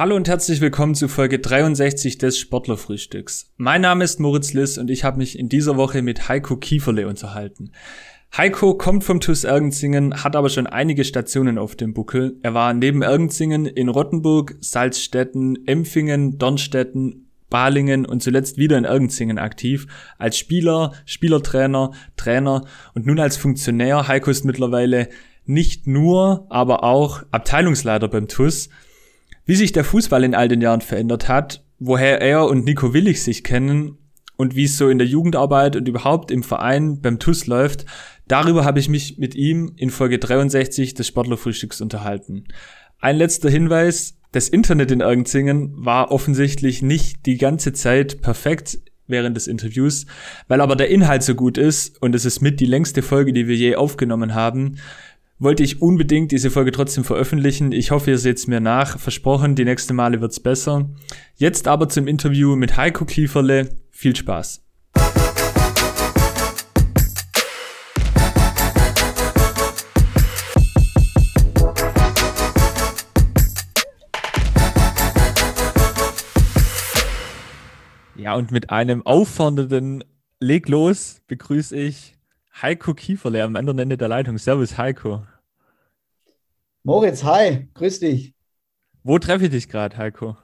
Hallo und herzlich willkommen zu Folge 63 des Sportlerfrühstücks. Mein Name ist Moritz Liss und ich habe mich in dieser Woche mit Heiko Kieferle unterhalten. Heiko kommt vom TUS Ergenzingen, hat aber schon einige Stationen auf dem Buckel. Er war neben Ergenzingen in Rottenburg, Salzstetten, Empfingen, Dornstetten, Balingen und zuletzt wieder in Ergenzingen aktiv. Als Spieler, Spielertrainer, Trainer und nun als Funktionär. Heiko ist mittlerweile nicht nur, aber auch Abteilungsleiter beim TUS. Wie sich der Fußball in all den Jahren verändert hat, woher er und Nico Willig sich kennen und wie es so in der Jugendarbeit und überhaupt im Verein beim TUS läuft, darüber habe ich mich mit ihm in Folge 63 des Sportlerfrühstücks unterhalten. Ein letzter Hinweis, das Internet in Ergenzingen war offensichtlich nicht die ganze Zeit perfekt während des Interviews, weil aber der Inhalt so gut ist und es ist mit die längste Folge, die wir je aufgenommen haben, wollte ich unbedingt diese Folge trotzdem veröffentlichen. Ich hoffe, ihr seht mir nach. Versprochen, die nächste Male wird's besser. Jetzt aber zum Interview mit Heiko Kieferle. Viel Spaß. Ja, und mit einem auffordernden Leg los begrüße ich Heiko Kieferle am anderen Ende der Leitung. Servus, Heiko. Moritz, hi, grüß dich. Wo treffe ich dich gerade, Heiko?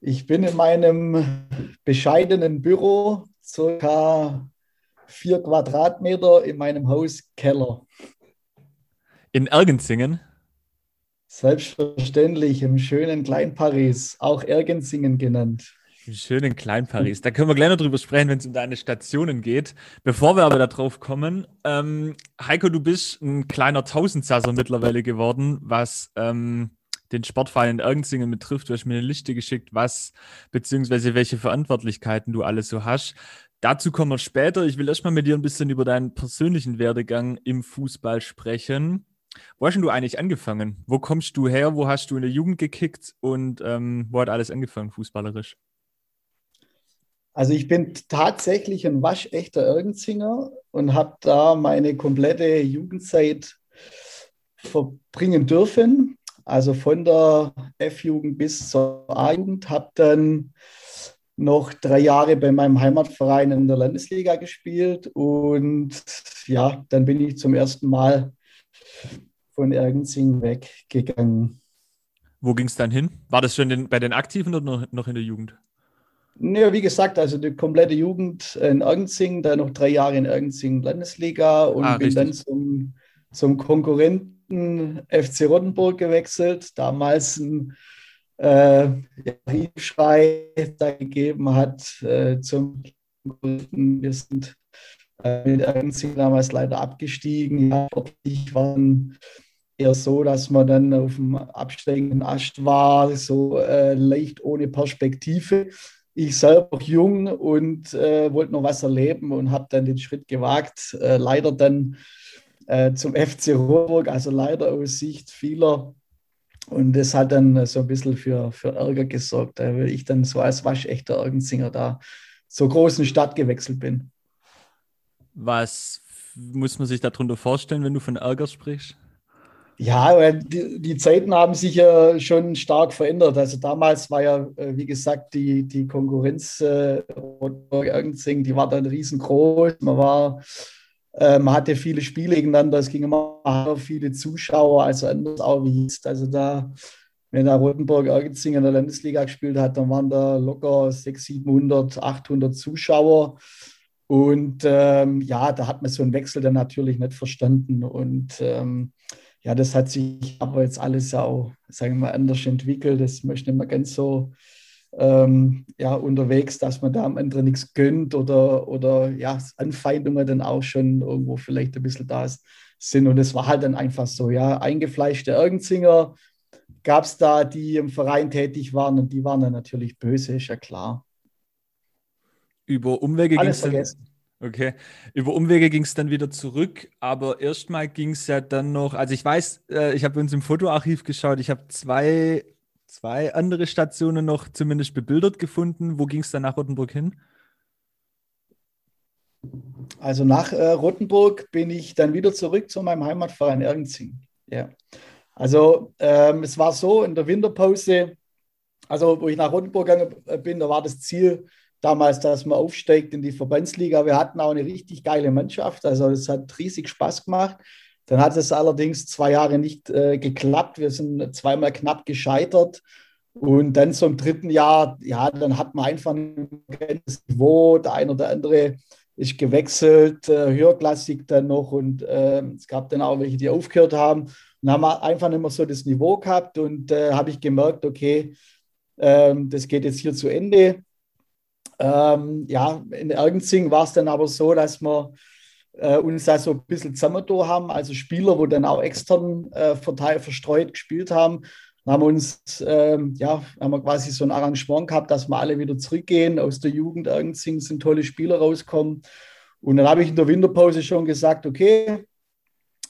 Ich bin in meinem bescheidenen Büro, circa vier Quadratmeter in meinem Haus Keller. In Ergenzingen? Selbstverständlich, im schönen Klein-Paris, auch Ergenzingen genannt. Im schönen Klein-Paris. Da können wir gleich noch drüber sprechen, wenn es um deine Stationen geht. Bevor wir aber darauf kommen, ähm, Heiko, du bist ein kleiner Tausendsasser mittlerweile geworden, was ähm, den Sportverein in Ergenzingen betrifft. Du hast mir eine Liste geschickt, was beziehungsweise welche Verantwortlichkeiten du alles so hast. Dazu kommen wir später. Ich will erstmal mit dir ein bisschen über deinen persönlichen Werdegang im Fußball sprechen. Wo hast du eigentlich angefangen? Wo kommst du her? Wo hast du in der Jugend gekickt und ähm, wo hat alles angefangen, fußballerisch? Also ich bin tatsächlich ein waschechter Ergenzinger und habe da meine komplette Jugendzeit verbringen dürfen. Also von der F-Jugend bis zur A-Jugend. Habe dann noch drei Jahre bei meinem Heimatverein in der Landesliga gespielt und ja, dann bin ich zum ersten Mal von Ergenzing weggegangen. Wo ging es dann hin? War das schon den, bei den Aktiven oder noch in der Jugend? Ja, wie gesagt, also die komplette Jugend in Ergenzing, dann noch drei Jahre in Ergenzing Landesliga und ah, bin dann zum, zum Konkurrenten FC Rottenburg gewechselt. Damals ein äh, Schrei da gegeben hat äh, zum Konkurrenten. Wir sind äh, mit Ergenzing damals leider abgestiegen. Ja, ich war eher so, dass man dann auf dem absteigenden Ast war, so äh, leicht ohne Perspektive ich selber jung und äh, wollte noch was erleben und habe dann den Schritt gewagt. Äh, leider dann äh, zum FC Rohrburg, also leider aus Sicht vieler. Und das hat dann so ein bisschen für, für Ärger gesorgt, weil ich dann so als waschechter Ergenzinger da zur großen Stadt gewechselt bin. Was muss man sich darunter vorstellen, wenn du von Ärger sprichst? Ja, die, die, Zeiten haben sich ja schon stark verändert. Also damals war ja, äh, wie gesagt, die, die Konkurrenz äh, die war dann riesengroß. Man war, äh, man hatte viele Spiele gegeneinander, es ging immer viele Zuschauer, also anders auch wie jetzt. Also da, wenn da Rotenburg Ergenzing in der Landesliga gespielt hat, dann waren da locker 600, 700, 800 Zuschauer. Und ähm, ja, da hat man so einen Wechsel dann natürlich nicht verstanden. Und ähm, ja, das hat sich aber jetzt alles auch, sagen wir mal, anders entwickelt. Das möchte nicht mehr ganz so ähm, ja, unterwegs, dass man da am anderen nichts gönnt oder, oder ja, Anfeindungen dann auch schon irgendwo vielleicht ein bisschen da sind. Und es war halt dann einfach so, ja, eingefleischte Ergenzinger gab es da, die im Verein tätig waren und die waren dann natürlich böse, ist ja klar. Über Umwege ging es vergessen. Okay. Über Umwege ging es dann wieder zurück, aber erstmal ging es ja dann noch, also ich weiß, äh, ich habe uns im Fotoarchiv geschaut, ich habe zwei, zwei andere Stationen noch zumindest bebildert gefunden. Wo ging es dann nach Rottenburg hin? Also nach äh, Rottenburg bin ich dann wieder zurück zu meinem Heimatverein Ergenzing. Ja. Also ähm, es war so, in der Winterpause Also, wo ich nach Rotenburg gegangen bin, da war das Ziel damals, dass man aufsteigt in die Verbandsliga. Wir hatten auch eine richtig geile Mannschaft. Also, es hat riesig Spaß gemacht. Dann hat es allerdings zwei Jahre nicht äh, geklappt. Wir sind zweimal knapp gescheitert. Und dann im dritten Jahr, ja, dann hat man einfach ein ganzes Niveau. Der eine oder andere ist gewechselt, äh, höherklassig dann noch. Und äh, es gab dann auch welche, die aufgehört haben. Und haben einfach nicht mehr so das Niveau gehabt. Und äh, habe ich gemerkt, okay, ähm, das geht jetzt hier zu Ende. Ähm, ja, in Ergenzing war es dann aber so, dass wir äh, uns da so ein bisschen zusammengetan haben, also Spieler, wo dann auch extern äh, verteilt, verstreut gespielt haben. Dann haben wir uns, ähm, ja, haben wir quasi so ein Arrangement gehabt, dass wir alle wieder zurückgehen. Aus der Jugend Ergenzing sind tolle Spieler rauskommen. Und dann habe ich in der Winterpause schon gesagt, okay,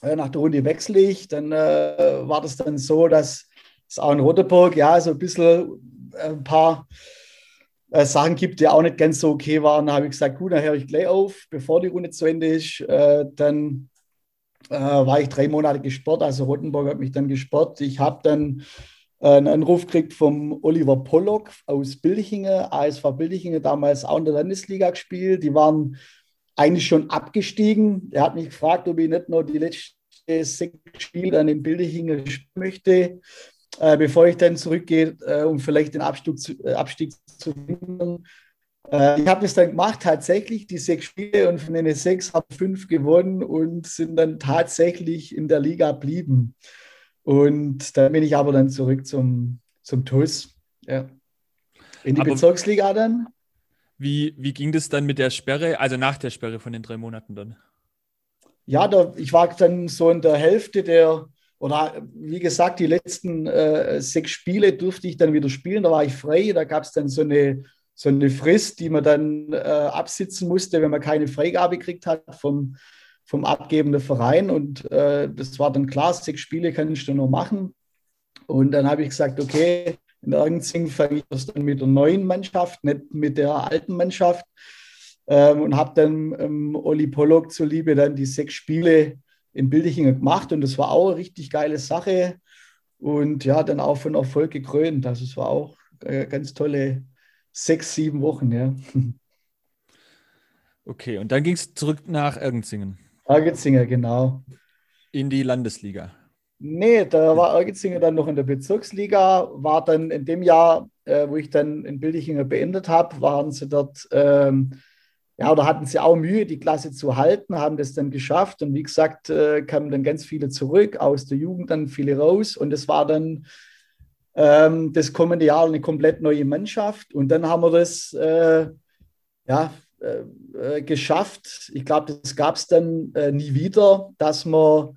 äh, nach der Runde wechsle ich. Dann äh, war das dann so, dass es auch in Rotenburg ja so ein bisschen ein paar äh, Sachen gibt, die auch nicht ganz so okay waren. Habe ich gesagt, gut, dann höre ich gleich auf, bevor die Runde zu Ende ist. Äh, dann äh, war ich drei Monate gesperrt, also Rottenburg hat mich dann gesperrt. Ich habe dann äh, einen Anruf gekriegt vom Oliver Pollock aus Bildchingen, ASV Bildchingen, damals auch in der Landesliga gespielt. Die waren eigentlich schon abgestiegen. Er hat mich gefragt, ob ich nicht nur die letzten sechs Spiele dann in Bildchingen spielen möchte äh, bevor ich dann zurückgehe, äh, um vielleicht den Abstieg zu, äh, Abstieg zu finden. Äh, ich habe das dann gemacht, tatsächlich, die sechs Spiele und von den sechs habe ich fünf gewonnen und sind dann tatsächlich in der Liga geblieben. Und dann bin ich aber dann zurück zum, zum TUS. Ja. In die aber Bezirksliga dann. Wie, wie ging das dann mit der Sperre, also nach der Sperre von den drei Monaten dann? Ja, da, ich war dann so in der Hälfte der, oder wie gesagt, die letzten äh, sechs Spiele durfte ich dann wieder spielen. Da war ich frei. Da gab es dann so eine, so eine Frist, die man dann äh, absitzen musste, wenn man keine Freigabe gekriegt hat vom, vom abgebenden Verein. Und äh, das war dann klar, sechs Spiele kann ich dann noch machen. Und dann habe ich gesagt, okay, in Ergenzing fange ich das dann mit der neuen Mannschaft, nicht mit der alten Mannschaft. Ähm, und habe dann ähm, Oli Pollock zuliebe dann die sechs Spiele in Bildechingen gemacht und das war auch eine richtig geile Sache und ja, dann auch von Erfolg gekrönt. Also es war auch eine ganz tolle sechs, sieben Wochen, ja. Okay, und dann ging es zurück nach Ergenzingen. Ergenzingen, genau. In die Landesliga. Nee, da war Ergenzingen dann noch in der Bezirksliga, war dann in dem Jahr, äh, wo ich dann in Bildechingen beendet habe, waren sie dort ähm, ja, oder hatten sie auch Mühe, die Klasse zu halten, haben das dann geschafft. Und wie gesagt, äh, kamen dann ganz viele zurück, aus der Jugend dann viele raus. Und es war dann ähm, das kommende Jahr eine komplett neue Mannschaft. Und dann haben wir das äh, ja, äh, äh geschafft. Ich glaube, das gab es dann äh, nie wieder, dass wir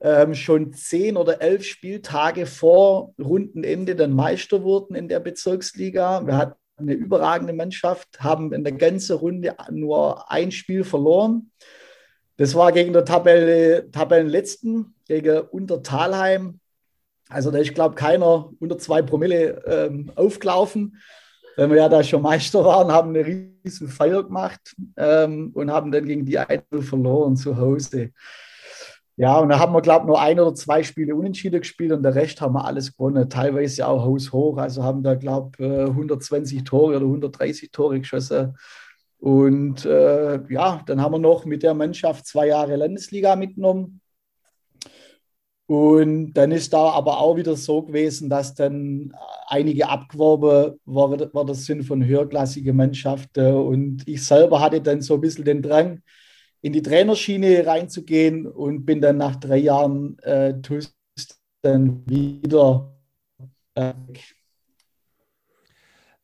ähm, schon zehn oder elf Spieltage vor Rundenende dann Meister wurden in der Bezirksliga. Wir hatten eine überragende Mannschaft, haben in der ganzen Runde nur ein Spiel verloren. Das war gegen der Tabelle, Tabellenletzten, gegen Untertalheim. Also da ist, glaube ich, keiner unter zwei Promille ähm, aufgelaufen. Wenn wir ja da schon Meister waren, haben eine riesen Feier gemacht ähm, und haben dann gegen die 1 verloren zu Hause. Ja, und da haben wir, glaube ich, nur ein oder zwei Spiele unentschieden gespielt und der Rest haben wir alles gewonnen. Teilweise auch haushoch. Also haben da, glaube ich, 120 Tore oder 130 Tore geschossen. Und äh, ja, dann haben wir noch mit der Mannschaft zwei Jahre Landesliga mitgenommen. Und dann ist da aber auch wieder so gewesen, dass dann einige abgeworben worden sind von höherklassigen Mannschaften. Und ich selber hatte dann so ein bisschen den Drang, in die Trainerschiene reinzugehen und bin dann nach drei Jahren äh, TUS dann wieder äh,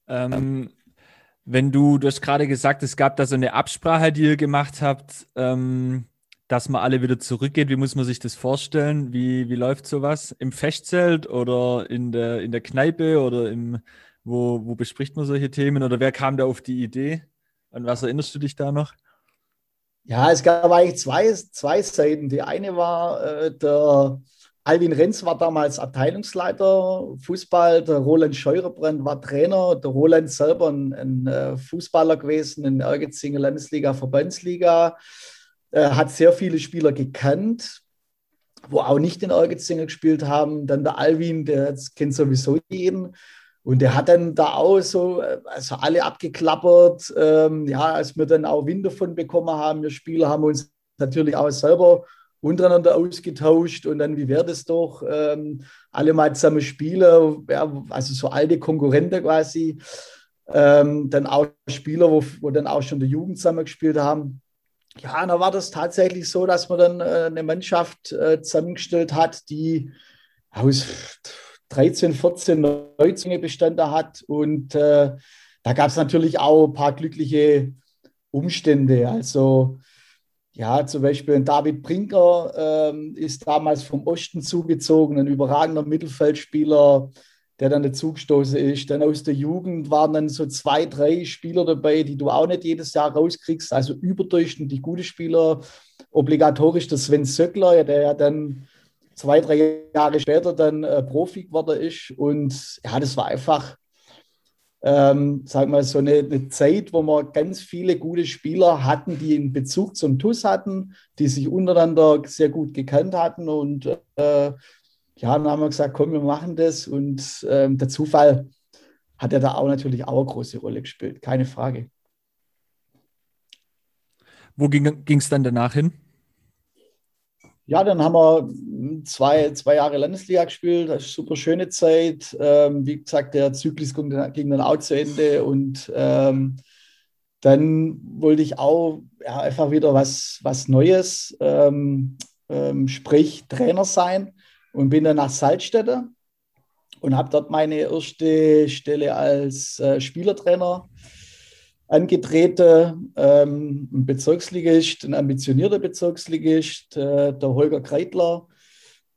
ähm, wenn du, du hast gerade gesagt, es gab da so eine Absprache, die ihr gemacht habt, ähm, dass man alle wieder zurückgeht. Wie muss man sich das vorstellen? Wie, wie läuft sowas? Im Festzelt oder in der, in der Kneipe oder im, wo, wo bespricht man solche Themen? Oder wer kam da auf die Idee? An was erinnerst du dich da noch? Ja, es gab eigentlich zwei, zwei Seiten. Die eine war, äh, der Alvin Renz war damals Abteilungsleiter Fußball, der Roland Scheuerbrand war Trainer, der Roland selber ein, ein äh, Fußballer gewesen in Ergetzingen Landesliga, Verbandsliga, äh, hat sehr viele Spieler gekannt, wo auch nicht in Ergetzingen gespielt haben. Dann der Alvin, der kennt sowieso jeden. Und der hat dann da auch so, also alle abgeklappert. Ähm, ja, als wir dann auch Wind davon bekommen haben, wir Spieler haben uns natürlich auch selber untereinander ausgetauscht und dann, wie wäre das doch, ähm, alle mal zusammen spielen, ja, also so alte Konkurrenten quasi. Ähm, dann auch Spieler, wo, wo dann auch schon die Jugend zusammen gespielt haben. Ja, und da war das tatsächlich so, dass man dann äh, eine Mannschaft äh, zusammengestellt hat, die aus 13, 14 Neuzungen Bestände hat. Und äh, da gab es natürlich auch ein paar glückliche Umstände. Also ja, zum Beispiel David Brinker ähm, ist damals vom Osten zugezogen, ein überragender Mittelfeldspieler, der dann dazugestoßen ist. Dann aus der Jugend waren dann so zwei, drei Spieler dabei, die du auch nicht jedes Jahr rauskriegst, also überdurchschnittlich gute Spieler. Obligatorisch der Sven Söckler, der ja dann zwei, drei Jahre später dann äh, Profi geworden ist. Und ja, das war einfach, ähm, sag mal, so eine, eine, Zeit, wo wir ganz viele gute Spieler hatten, die einen Bezug zum TUS hatten, die sich untereinander sehr gut gekannt hatten. Und äh, ja, dann haben wir gesagt, komm, wir machen das. Und ähm, der Zufall hat ja da auch natürlich auch eine große Rolle gespielt, keine Frage. Wo ging es dann danach hin? Ja, dann haben wir zwei, zwei Jahre Landesliga gespielt. Das ist super schöne Zeit. Ähm, wie gesagt, der Zyklus ging dann auch zu Ende. Und ähm, dann wollte ich auch ja, einfach wieder was, was Neues, ähm, ähm sprich Trainer sein. Und bin dann nach Salzstädte und habe dort meine erste Stelle als äh, Spielertrainer angetreten, ähm, ein Bezirksligist, ein ambitionierter Bezirksligist, äh, der Holger Kreitler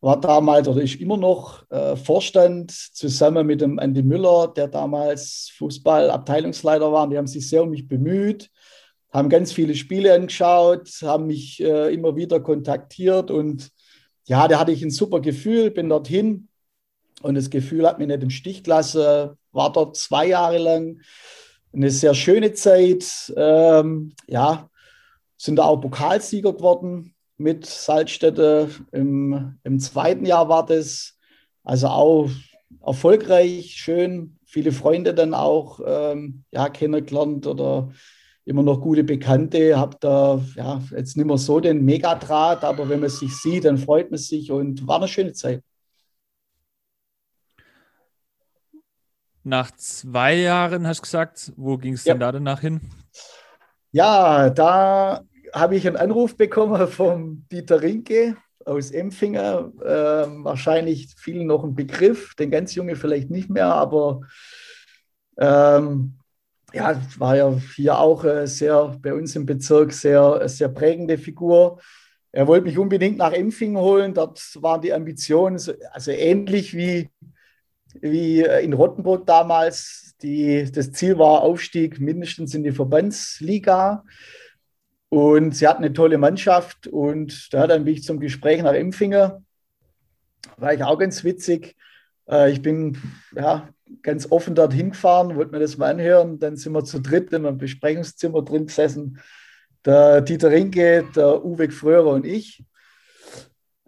war damals oder ist immer noch äh, Vorstand zusammen mit dem Andy Müller, der damals Fußballabteilungsleiter war. Die haben sich sehr um mich bemüht, haben ganz viele Spiele angeschaut, haben mich äh, immer wieder kontaktiert. Und ja, da hatte ich ein super Gefühl, bin dorthin. Und das Gefühl hat mich nicht im Stich gelassen, war dort zwei Jahre lang eine sehr schöne Zeit. Ähm, ja, sind da auch Pokalsieger geworden mit Salzstädte. Im, Im zweiten Jahr war das. Also auch erfolgreich, schön. Viele Freunde dann auch ähm, ja, kennengelernt oder immer noch gute Bekannte. Habe da ja, jetzt nicht mehr so den Megadraht, aber wenn man sich sieht, dann freut man sich und war eine schöne Zeit. Nach zwei Jahren hast du gesagt, wo ging es ja. denn da danach hin? Ja, da habe ich einen Anruf bekommen vom Dieter Rinke aus Empfinger. Äh, wahrscheinlich vielen noch ein Begriff, den ganz Junge vielleicht nicht mehr, aber ähm, ja, war ja hier auch äh, sehr bei uns im Bezirk sehr, sehr prägende Figur. Er wollte mich unbedingt nach Empfingen holen. Dort waren die Ambitionen also ähnlich wie wie äh, in Rottenburg damals. Die, das Ziel war Aufstieg mindestens in die Verbandsliga. Und sie hatten eine tolle Mannschaft. Und da dann bin ich zum Gespräch nach Empfingen. War ich auch ganz witzig. Äh, ich bin ja, ganz offen dorthin gefahren, wollte mir das mal anhören. Dann sind wir zu dritt in einem Besprechungszimmer drin gesessen. Der Dieter Rinke, der Uwe Fröhrer und ich.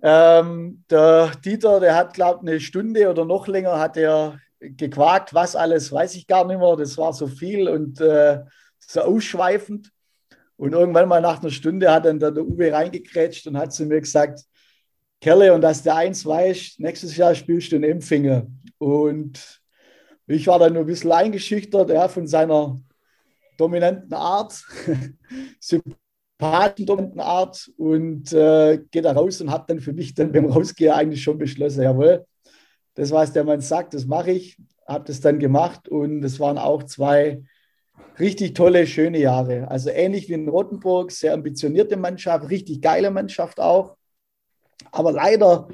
Ähm, der Dieter, der hat, glaube ich, eine Stunde oder noch länger hat er gequakt, was alles, weiß ich gar nicht mehr. Das war so viel und äh, so ausschweifend. Und irgendwann mal nach einer Stunde hat dann der, Uwe reingekrätscht und hat zu mir gesagt, Kerle, und dass der eins weiß, nächstes Jahr spielst du in Empfinger. Und ich war dann nur ein bisschen eingeschüchtert ja, von seiner dominanten Art. patendominanten Art und äh, gehe da raus und habe dann für mich dann beim Rausgehen eigentlich schon beschlossen, jawohl, das, was der Mann sagt, das mache ich. Habe das dann gemacht und es waren auch zwei richtig tolle, schöne Jahre. Also ähnlich wie in Rottenburg, sehr ambitionierte Mannschaft, richtig geile Mannschaft auch. Aber leider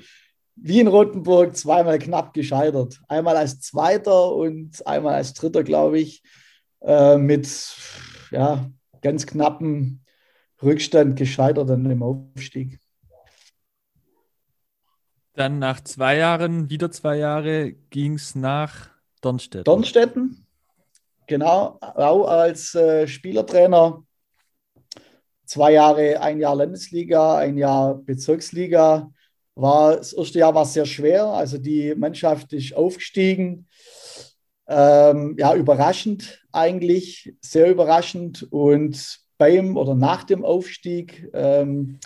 wie in Rottenburg zweimal knapp gescheitert. Einmal als Zweiter und einmal als Dritter, glaube ich, äh, mit ja, ganz knappen Rückstand gescheitert an dem Aufstieg. Dann nach zwei Jahren, wieder zwei Jahre, ging es nach Dornstetten. Dornstetten, genau, auch als äh, Spielertrainer. Zwei Jahre, ein Jahr Landesliga, ein Jahr Bezirksliga. War, das erste Jahr war sehr schwer, also die Mannschaft ist aufgestiegen. Ähm, ja, überraschend eigentlich, sehr überraschend. Und beim oder nach dem Aufstieg, ähm,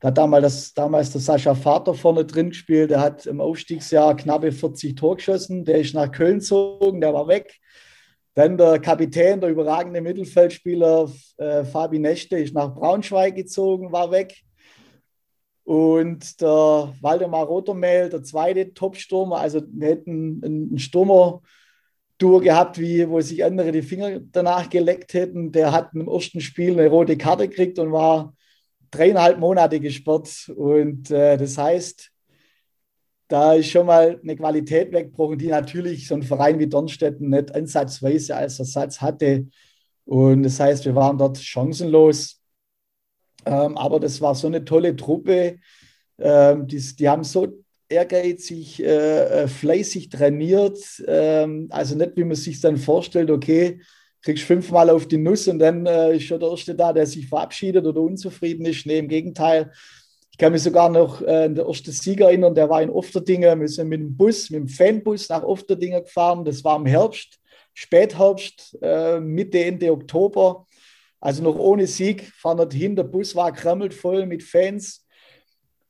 da hat damals, das, damals der Sascha Vater vorne drin gespielt. Der hat im Aufstiegsjahr knappe 40 Tor geschossen. Der ist nach Köln gezogen, der war weg. Dann der Kapitän, der überragende Mittelfeldspieler äh, Fabi Nechte, ist nach Braunschweig gezogen, war weg. Und der Waldemar Rotermehl, der zweite Top-Stürmer, also wir hätten einen Stürmer-Duo gehabt, wie, wo sich andere die Finger danach geleckt hätten. Der hat im ersten Spiel eine rote Karte gekriegt und war dreieinhalb Monate gesperrt. Und äh, das heißt, da ist schon mal eine Qualität weggebrochen, die natürlich so ein Verein wie Dornstetten nicht ansatzweise als Ersatz hatte. Und das heißt, wir waren dort chancenlos. Ähm, aber das war so eine tolle Truppe. Ähm, die, die haben so ehrgeizig, äh, äh fleißig trainiert. Ähm, also nicht, wie man sich dann vorstellt, okay, kriegst fünfmal auf die Nuss und dann äh, ist schon der Erste da, der sich verabschiedet oder unzufrieden ist. Nee, im Gegenteil. Ich kann mich sogar noch äh, an den ersten Sieger erinnern, der war in Ofterdingen. Wir sind mit dem Bus, mit dem Fanbus nach Ofterdingen gefahren. Das war im Herbst, Spätherbst, äh, Mitte, Ende Oktober. Also noch ohne Sieg, fahren dort hin. Der Bus war krammelt voll mit Fans.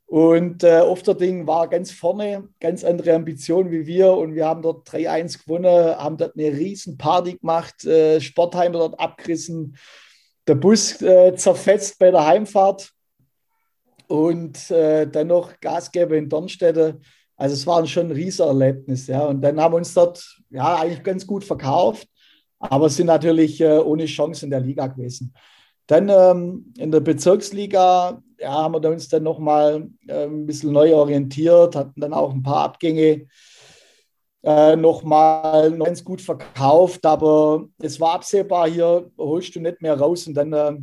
Und äh, Ofterding war ganz vorne, ganz andere Ambitionen wie wir. Und wir haben dort 3-1 gewonnen, haben dort eine riesen Party gemacht, äh, Sportheim dort abgerissen, der Bus äh, zerfetzt bei der Heimfahrt und äh, dann noch Gasgeber in Dornstedt. Also es war schon ein Riesenerlebnis. Ja. Und dann haben wir uns dort ja eigentlich ganz gut verkauft, aber sind natürlich äh, ohne Chance in der Liga gewesen. Dann ähm, in der Bezirksliga ja, haben wir uns dann nochmal äh, ein bisschen neu orientiert, hatten dann auch ein paar Abgänge äh, nochmal noch ganz gut verkauft, aber es war absehbar, hier holst du nicht mehr raus. Und dann äh,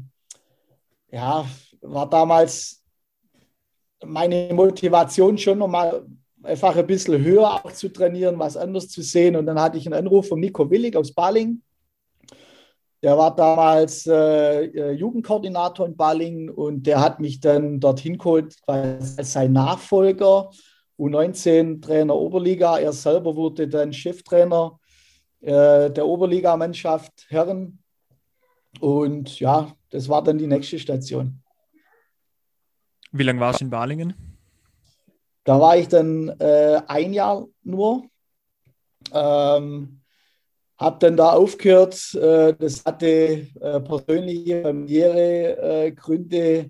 ja, war damals meine Motivation schon nochmal einfach ein bisschen höher auch zu trainieren, was anders zu sehen. Und dann hatte ich einen Anruf von Nico Willig aus Baling der war damals äh, äh, Jugendkoordinator in Balling und der hat mich dann dorthin geholt als sein Nachfolger, U19-Trainer Oberliga. Er selber wurde dann Cheftrainer äh, der Oberligamannschaft Herren. Und ja, das war dann die nächste Station. Wie lange warst du in Balingen? Da war ich dann äh, ein Jahr nur. Ähm, habe dann da aufgehört. Äh, das hatte äh, persönliche, familiäre äh, Gründe.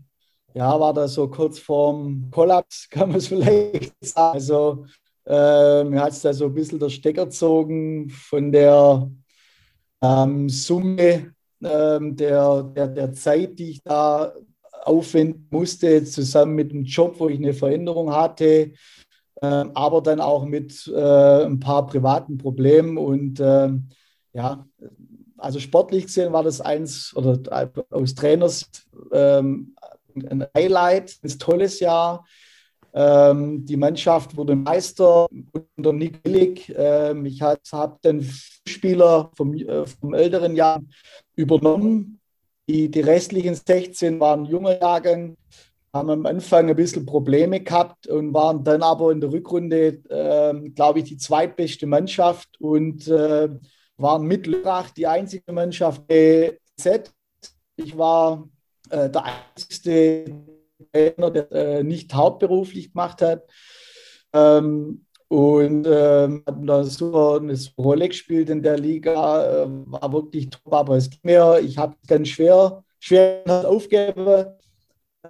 Ja, war da so kurz vorm Kollaps, kann man es vielleicht sagen. Also mir hat es da so ein bisschen der Stecker gezogen von der ähm, Summe ähm, der, der, der Zeit, die ich da aufwenden musste, zusammen mit dem Job, wo ich eine Veränderung hatte, aber dann auch mit äh, ein paar privaten Problemen. Und ähm, ja, also sportlich gesehen war das eins oder aus Trainers ähm, ein Highlight, ein tolles Jahr. Ähm, die Mannschaft wurde Meister unter Nick Willig. Ähm, ich habe den Spieler vom, äh, vom älteren Jahr übernommen. Die, die restlichen 16 waren junge Jahrgang haben am Anfang ein bisschen Probleme gehabt und waren dann aber in der Rückrunde, äh, glaube ich, die zweitbeste Mannschaft und äh, waren mit Lörrach die einzige Mannschaft Z. Ich war äh, der einzige Trainer, der äh, nicht hauptberuflich gemacht hat. Ähm, und ähm, haben da super eine Rolle gespielt in der Liga, äh, war wirklich top, aber es ging mir, ich habe ganz schwer, schwer aufgegeben.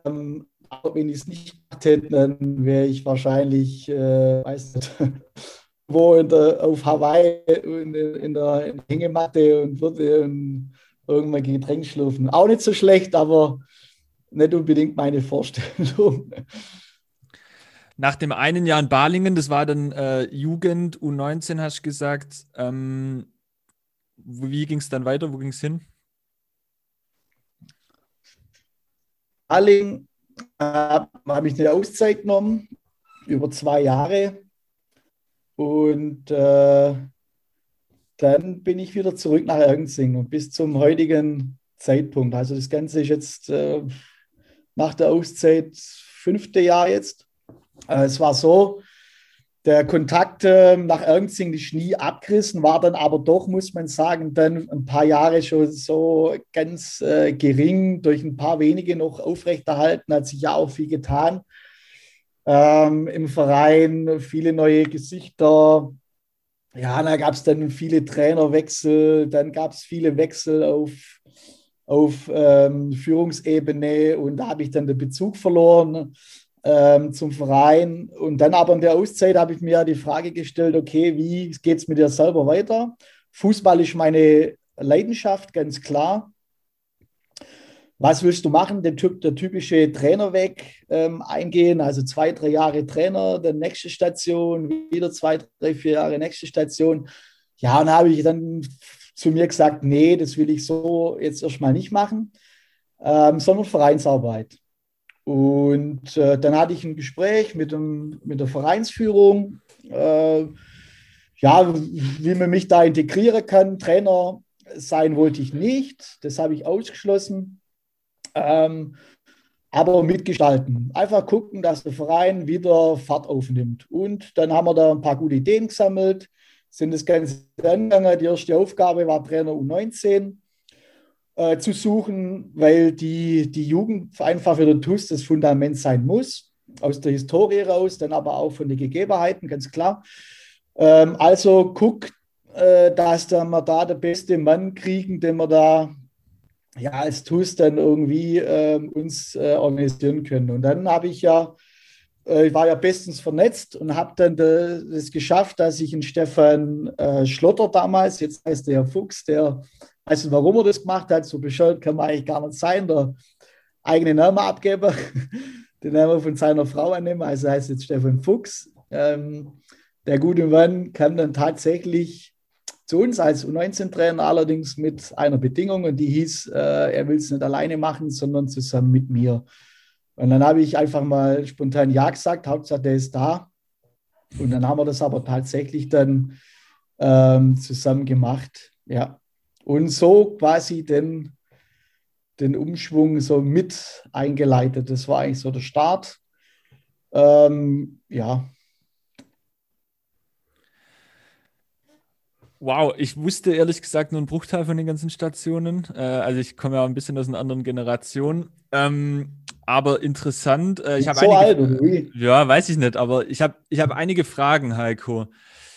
Ähm, wenn ich es nicht gemacht hätte, dann wäre ich wahrscheinlich, äh, weiß nicht, wo in der, auf Hawaii in, in, der, in der Hängematte und würde irgendwann Getränk schlürfen. Auch nicht so schlecht, aber nicht unbedingt meine Vorstellung. Nach dem einen Jahr in Balingen, das war dann äh, Jugend, U19 hast du gesagt. Ähm, wie ging es dann weiter? Wo ging es hin? Balingen habe ich eine Auszeit genommen, über zwei Jahre. Und äh, dann bin ich wieder zurück nach Ergensing und bis zum heutigen Zeitpunkt. Also das Ganze ist jetzt äh, nach der Auszeit fünfte Jahr jetzt. Äh, es war so, der Kontakt äh, nach Erngzing ist nie abgerissen, war dann aber doch, muss man sagen, dann ein paar Jahre schon so ganz äh, gering, durch ein paar wenige noch aufrechterhalten, hat sich ja auch viel getan ähm, im Verein, viele neue Gesichter. Ja, da gab es dann viele Trainerwechsel, dann gab es viele Wechsel auf, auf ähm, Führungsebene und da habe ich dann den Bezug verloren ähm, zum Verein. Und dann aber in der Auszeit habe ich mir die Frage gestellt, okay, wie geht es mit dir selber weiter? Fußball ist meine Leidenschaft, ganz klar. Was willst du machen? Den typ, der typische Trainerweg ähm, eingehen, also zwei, drei Jahre Trainer, dann nächste Station, wieder zwei, drei, vier Jahre nächste Station. Ja, und habe ich dann zu mir gesagt, nee, das will ich so jetzt erstmal nicht machen, ähm, sondern Vereinsarbeit. Und äh, dann hatte ich ein Gespräch mit, dem, mit der Vereinsführung, äh, ja, wie man mich da integrieren kann. Trainer sein wollte ich nicht, das habe ich ausgeschlossen. Ähm, aber mitgestalten. Einfach gucken, dass der Verein wieder Fahrt aufnimmt. Und dann haben wir da ein paar gute Ideen gesammelt, sind das Ganze angegangen. Die erste Aufgabe war Trainer U19 äh, zu suchen, weil die, die Jugend einfach für den TUS das Fundament sein muss, aus der Historie raus, dann aber auch von den Gegebenheiten, ganz klar. Ähm, also guckt, äh, dass wir da den besten Mann kriegen, den wir da ja, als TUS dann irgendwie äh, uns organisieren können. Und dann habe ich ja, äh, ich war ja bestens vernetzt und habe dann das geschafft, dass ich einen Stefan äh, Schlotter damals, jetzt heißt der Fuchs, der nicht, warum er das gemacht hat, so bescheuert kann man eigentlich gar nicht sein, der eigene Name abgeben, den Namen von seiner Frau annehmen, also heißt jetzt Stefan Fuchs. Ähm, der gute Mann kam dann tatsächlich zu uns als U19-Trainer, allerdings mit einer Bedingung und die hieß, äh, er will es nicht alleine machen, sondern zusammen mit mir. Und dann habe ich einfach mal spontan Ja gesagt, Hauptsache der ist da. Und dann haben wir das aber tatsächlich dann ähm, zusammen gemacht. Ja. Und so quasi den, den Umschwung so mit eingeleitet. Das war eigentlich so der Start. Ähm, ja, Wow, ich wusste ehrlich gesagt nur einen Bruchteil von den ganzen Stationen. Äh, also ich komme ja ein bisschen aus einer anderen Generation. Ähm, aber interessant. Äh, ich so alt, oder wie? Ja, weiß ich nicht, aber ich habe ich hab einige Fragen, Heiko.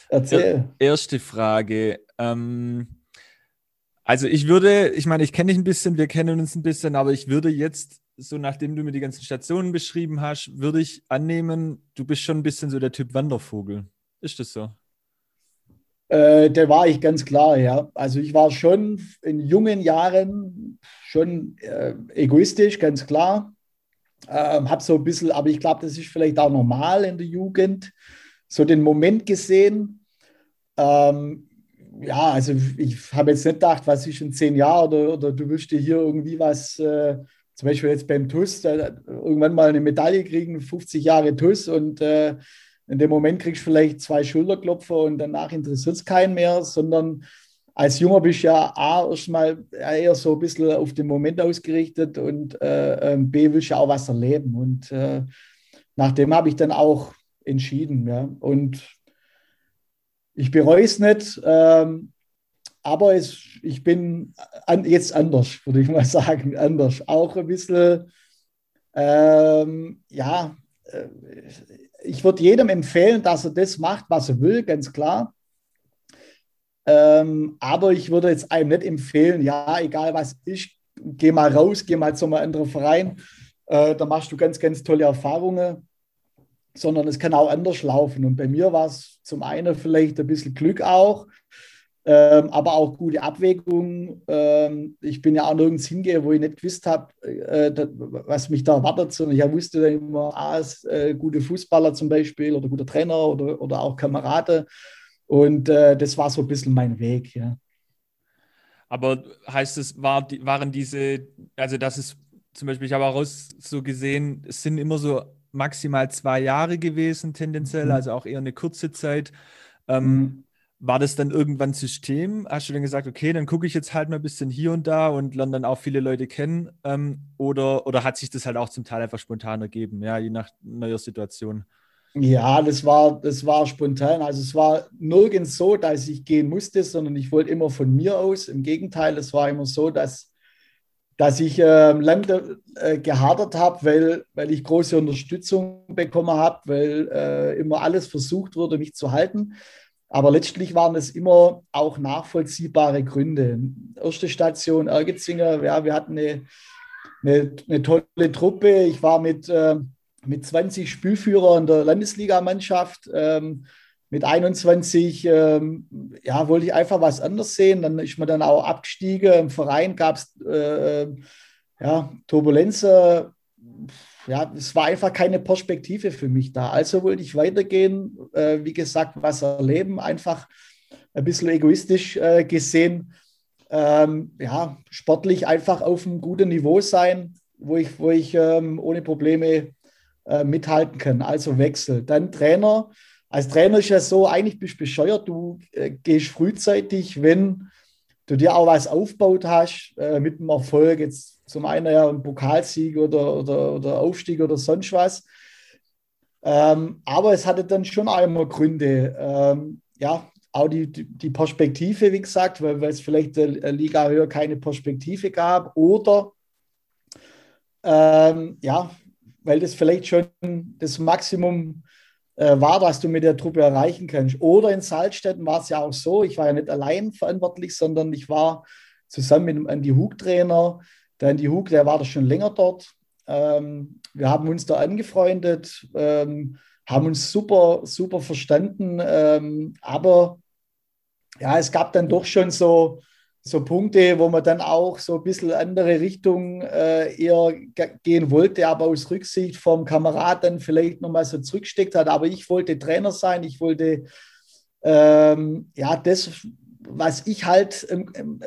Erzähl. Er, erste Frage. Ähm, also ich würde, ich meine, ich kenne dich ein bisschen, wir kennen uns ein bisschen, aber ich würde jetzt, so nachdem du mir die ganzen Stationen beschrieben hast, würde ich annehmen, du bist schon ein bisschen so der Typ Wandervogel. Ist das so? Äh, der war ich ganz klar, ja. Also ich war schon in jungen Jahren schon äh, egoistisch, ganz klar. Ähm, habe so ein bisschen, aber ich glaube, das ist vielleicht auch normal in der Jugend, so den Moment gesehen. Ähm, ja, also ich habe jetzt nicht gedacht, was ist in zehn Jahren oder, oder du willst dir hier irgendwie was, äh, zum Beispiel jetzt beim TUS, irgendwann mal eine Medaille kriegen, 50 Jahre TUS und äh, in dem Moment kriegst du vielleicht zwei Schulterklopfer und danach interessiert es keinen mehr, sondern als Junger bist du ja A, erstmal eher so ein bisschen auf den Moment ausgerichtet und äh, ähm, B, willst du auch was erleben. Und äh, nach dem habe ich dann auch entschieden. Ja. Und ich bereue es nicht, ähm, aber es, ich bin an, jetzt anders, würde ich mal sagen, anders. Auch ein bisschen, ähm, ja, äh, ich würde jedem empfehlen, dass er das macht, was er will, ganz klar. Ähm, aber ich würde jetzt einem nicht empfehlen, ja, egal was ist, geh mal raus, geh mal zu einem anderen Verein. Äh, da machst du ganz, ganz tolle Erfahrungen, sondern es kann auch anders laufen. Und bei mir war es zum einen vielleicht ein bisschen Glück auch, ähm, aber auch gute Abwägung. Ähm, ich bin ja auch nirgends hingehe, wo ich nicht gewusst habe, äh, was mich da erwartet, sondern ich wusste dann immer, ah, äh, gute Fußballer zum Beispiel oder guter Trainer oder, oder auch Kamerade. Und äh, das war so ein bisschen mein Weg, ja. Aber heißt es, war, waren diese, also das ist zum Beispiel, ich habe auch raus so gesehen, es sind immer so maximal zwei Jahre gewesen, tendenziell, mhm. also auch eher eine kurze Zeit. Ähm, mhm. War das dann irgendwann System? Hast du dann gesagt, okay, dann gucke ich jetzt halt mal ein bisschen hier und da und lerne dann auch viele Leute kennen? Ähm, oder, oder hat sich das halt auch zum Teil einfach spontan ergeben, ja, je nach neuer Situation? Ja, das war, das war spontan. Also es war nirgends so, dass ich gehen musste, sondern ich wollte immer von mir aus. Im Gegenteil, es war immer so, dass, dass ich äh, lange äh, gehadert habe, weil, weil ich große Unterstützung bekommen habe, weil äh, immer alles versucht wurde, mich zu halten. Aber letztlich waren es immer auch nachvollziehbare Gründe. Erste Station Ergetzinger, ja, wir hatten eine, eine, eine tolle Truppe. Ich war mit äh, mit 20 Spielführern der Landesligamannschaft. Ähm, mit 21 ähm, ja, wollte ich einfach was anderes sehen. Dann ist man dann auch abgestiegen. Im Verein gab es äh, ja, Turbulenzen. Ja, es war einfach keine Perspektive für mich da. Also wollte ich weitergehen, äh, wie gesagt, was erleben, einfach ein bisschen egoistisch äh, gesehen. Ähm, ja, sportlich einfach auf einem guten Niveau sein, wo ich, wo ich ähm, ohne Probleme äh, mithalten können. Also Wechsel. Dann Trainer. Als Trainer ist ja so, eigentlich bist du bescheuert. Du äh, gehst frühzeitig, wenn du dir auch was aufgebaut hast, äh, mit dem Erfolg, jetzt zum einen ja ein Pokalsieg oder, oder, oder Aufstieg oder sonst was. Ähm, aber es hatte dann schon einmal Gründe. Ähm, ja, auch die, die Perspektive, wie gesagt, weil, weil es vielleicht der Liga höher keine Perspektive gab. Oder ähm, ja, weil das vielleicht schon das Maximum äh, war, was du mit der Truppe erreichen kannst. Oder in Salzstetten war es ja auch so, ich war ja nicht allein verantwortlich, sondern ich war zusammen mit dem Andy Hug-Trainer. Der Andy Hug, der war da schon länger dort. Ähm, wir haben uns da angefreundet, ähm, haben uns super, super verstanden. Ähm, aber ja, es gab dann doch schon so, so Punkte, wo man dann auch so ein bisschen andere Richtung äh, eher gehen wollte, aber aus Rücksicht vom Kamerad dann vielleicht nochmal so zurücksteckt hat. Aber ich wollte Trainer sein, ich wollte ähm, ja das, was ich halt im, im,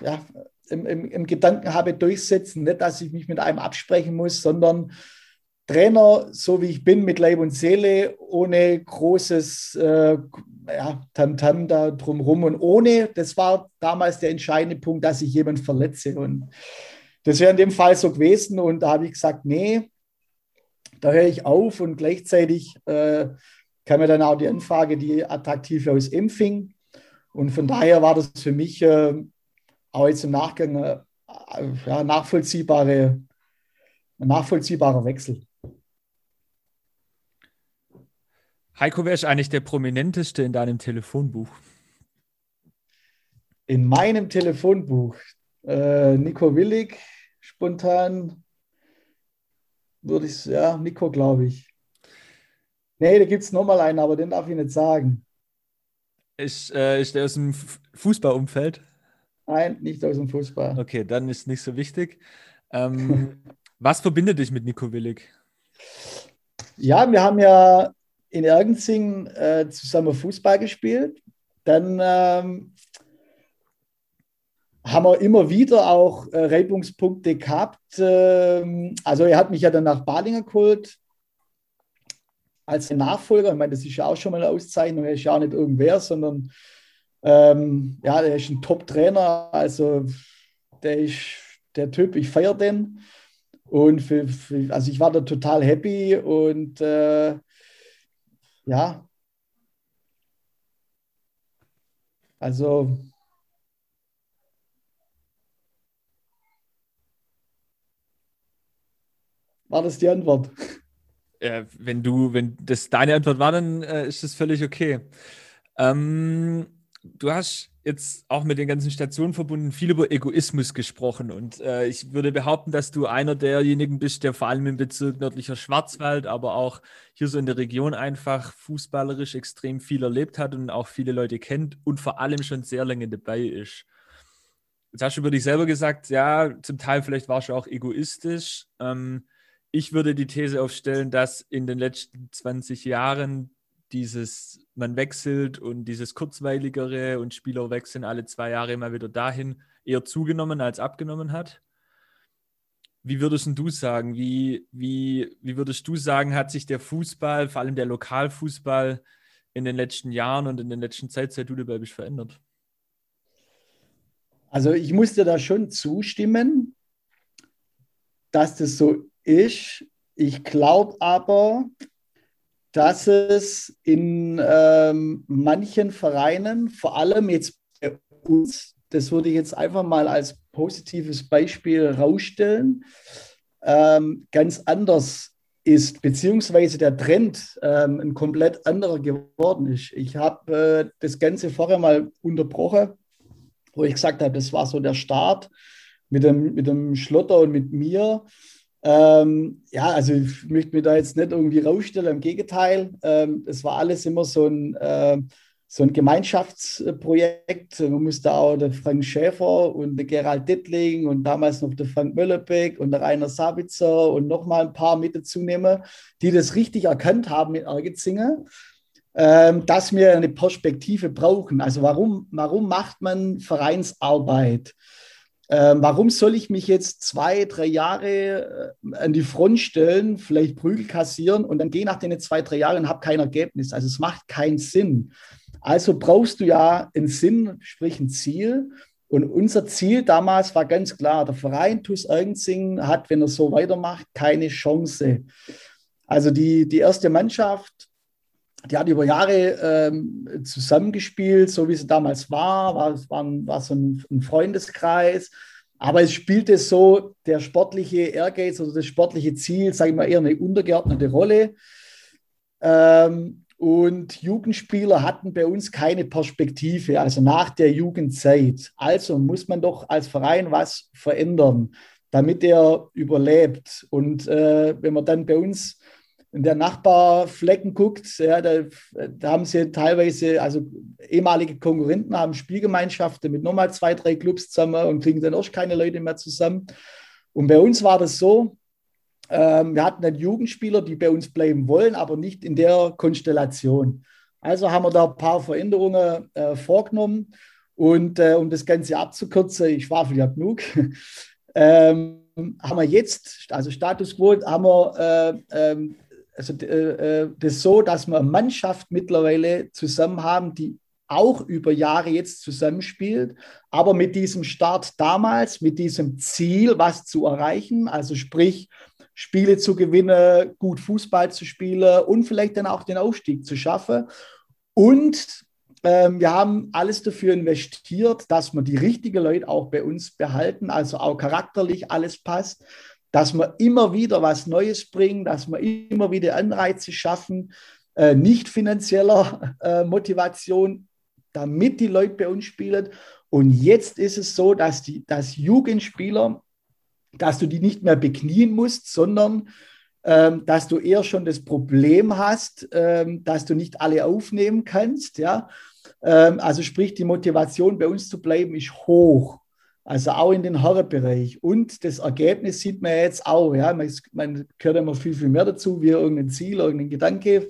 ja, im, im, Gedanken habe, durchsetzen. Nicht, dass ich mich mit einem absprechen muss, sondern Trainer, so wie ich bin, mit Leib und Seele, ohne großes äh, ja, Tamtam da drumherum und ohne, das war damals der entscheidende Punkt, dass ich jemanden verletze. Und das wäre in dem Fall so gewesen. Und da habe ich gesagt, nee, da höre ich auf. Und gleichzeitig äh, kam mir dann auch die Anfrage, die attraktive aus Empfing. Und von daher war das für mich äh, auch jetzt im Nachgang äh, ja, nachvollziehbare, ein nachvollziehbarer Wechsel. Heiko, wer ist eigentlich der prominenteste in deinem Telefonbuch? In meinem Telefonbuch äh, Nico Willig, spontan würde ich, ja, Nico, glaube ich. Nee, da gibt es nochmal einen, aber den darf ich nicht sagen. Ist, äh, ist der aus dem Fußballumfeld? Nein, nicht aus dem Fußball. Okay, dann ist nicht so wichtig. Ähm, was verbindet dich mit Nico Willig? Ja, wir haben ja in Ergenzing äh, zusammen Fußball gespielt. Dann ähm, haben wir immer wieder auch äh, Reibungspunkte gehabt. Ähm, also er hat mich ja dann nach Balinger geholt als Nachfolger. Ich meine, das ist ja auch schon mal eine Auszeichnung. Er ist ja auch nicht irgendwer, sondern ähm, ja, er ist ein Top-Trainer. Also der ist der Typ, ich feiere den. Und für, für, also ich war da total happy und äh, ja, also war das die Antwort? Ja, wenn du, wenn das deine Antwort war, dann äh, ist das völlig okay. Ähm, du hast jetzt auch mit den ganzen Stationen verbunden viel über Egoismus gesprochen und äh, ich würde behaupten, dass du einer derjenigen bist, der vor allem im Bezirk nördlicher Schwarzwald, aber auch hier so in der Region einfach fußballerisch extrem viel erlebt hat und auch viele Leute kennt und vor allem schon sehr lange dabei ist. Jetzt hast du über dich selber gesagt, ja, zum Teil vielleicht warst du auch egoistisch. Ähm, ich würde die These aufstellen, dass in den letzten 20 Jahren dieses, man wechselt und dieses kurzweiligere und Spieler wechseln alle zwei Jahre immer wieder dahin, eher zugenommen als abgenommen hat. Wie würdest du sagen, wie, wie, wie würdest du sagen, hat sich der Fußball, vor allem der Lokalfußball, in den letzten Jahren und in der letzten Zeit, seit du dabei bist, verändert? Also ich musste da schon zustimmen, dass das so ist. Ich glaube aber, dass es in ähm, manchen Vereinen, vor allem jetzt bei uns, das würde ich jetzt einfach mal als positives Beispiel rausstellen, ähm, ganz anders ist, beziehungsweise der Trend ähm, ein komplett anderer geworden ist. Ich habe äh, das Ganze vorher mal unterbrochen, wo ich gesagt habe, das war so der Start mit dem, mit dem Schlotter und mit mir. Ähm, ja, also ich möchte mich da jetzt nicht irgendwie rausstellen, im Gegenteil. Ähm, es war alles immer so ein, äh, so ein Gemeinschaftsprojekt. Man musste auch der Frank Schäfer und der Gerald Dittling und damals noch der Frank Möllerbeck und der Rainer Sabitzer und nochmal ein paar mit dazu nehmen, die das richtig erkannt haben mit Ergetzingen, ähm, dass wir eine Perspektive brauchen. Also warum, warum macht man Vereinsarbeit? Ähm, warum soll ich mich jetzt zwei, drei Jahre äh, an die Front stellen, vielleicht Prügel kassieren und dann gehe nach den zwei, drei Jahren und habe kein Ergebnis? Also es macht keinen Sinn. Also brauchst du ja einen Sinn, sprich ein Ziel. Und unser Ziel damals war ganz klar, der Verein TuS Ergenzing hat, wenn er so weitermacht, keine Chance. Also die, die erste Mannschaft die hat über Jahre ähm, zusammengespielt, so wie sie damals war. War, war, war so ein, ein, Freundeskreis. Aber es spielte so der sportliche Ehrgeiz oder das sportliche Ziel, sage ich mal, eher eine untergeordnete Rolle. Ähm, und Jugendspieler hatten bei uns keine Perspektive, also nach der Jugendzeit. Also muss man doch als Verein was verändern, damit er überlebt. Und äh, wenn man dann bei uns der Nachbarflecken guckt, ja, da, da, haben sie teilweise, also ehemalige Konkurrenten haben Spielgemeinschaften mit nochmal zwei, drei Clubs zusammen und kriegen dann auch keine Leute mehr zusammen. Und bei uns war das so, ähm, wir hatten dann Jugendspieler, die bei uns bleiben wollen, aber nicht in der Konstellation. Also haben wir da ein paar Veränderungen äh, vorgenommen. Und äh, um das Ganze abzukürzen, ich war ja genug, ähm, haben wir jetzt, also Status quo, haben wir äh, ähm, also äh, äh, das so, dass wir eine Mannschaft mittlerweile zusammen haben, die auch über Jahre jetzt zusammenspielt, aber mit diesem Start damals, mit diesem Ziel, was zu erreichen, also sprich Spiele zu gewinnen, gut Fußball zu spielen und vielleicht dann auch den Aufstieg zu schaffen. Und ähm, wir haben alles dafür investiert, dass wir die richtigen Leute auch bei uns behalten, also auch charakterlich alles passt dass wir immer wieder was Neues bringen, dass wir immer wieder Anreize schaffen, äh, nicht finanzieller äh, Motivation, damit die Leute bei uns spielen. Und jetzt ist es so, dass die dass Jugendspieler, dass du die nicht mehr beknien musst, sondern ähm, dass du eher schon das Problem hast, ähm, dass du nicht alle aufnehmen kannst. Ja? Ähm, also sprich, die Motivation bei uns zu bleiben ist hoch. Also auch in den Herrenbereich. Und das Ergebnis sieht man jetzt auch. Ja, man, man gehört immer viel, viel mehr dazu, wie irgendein Ziel, irgendein Gedanke,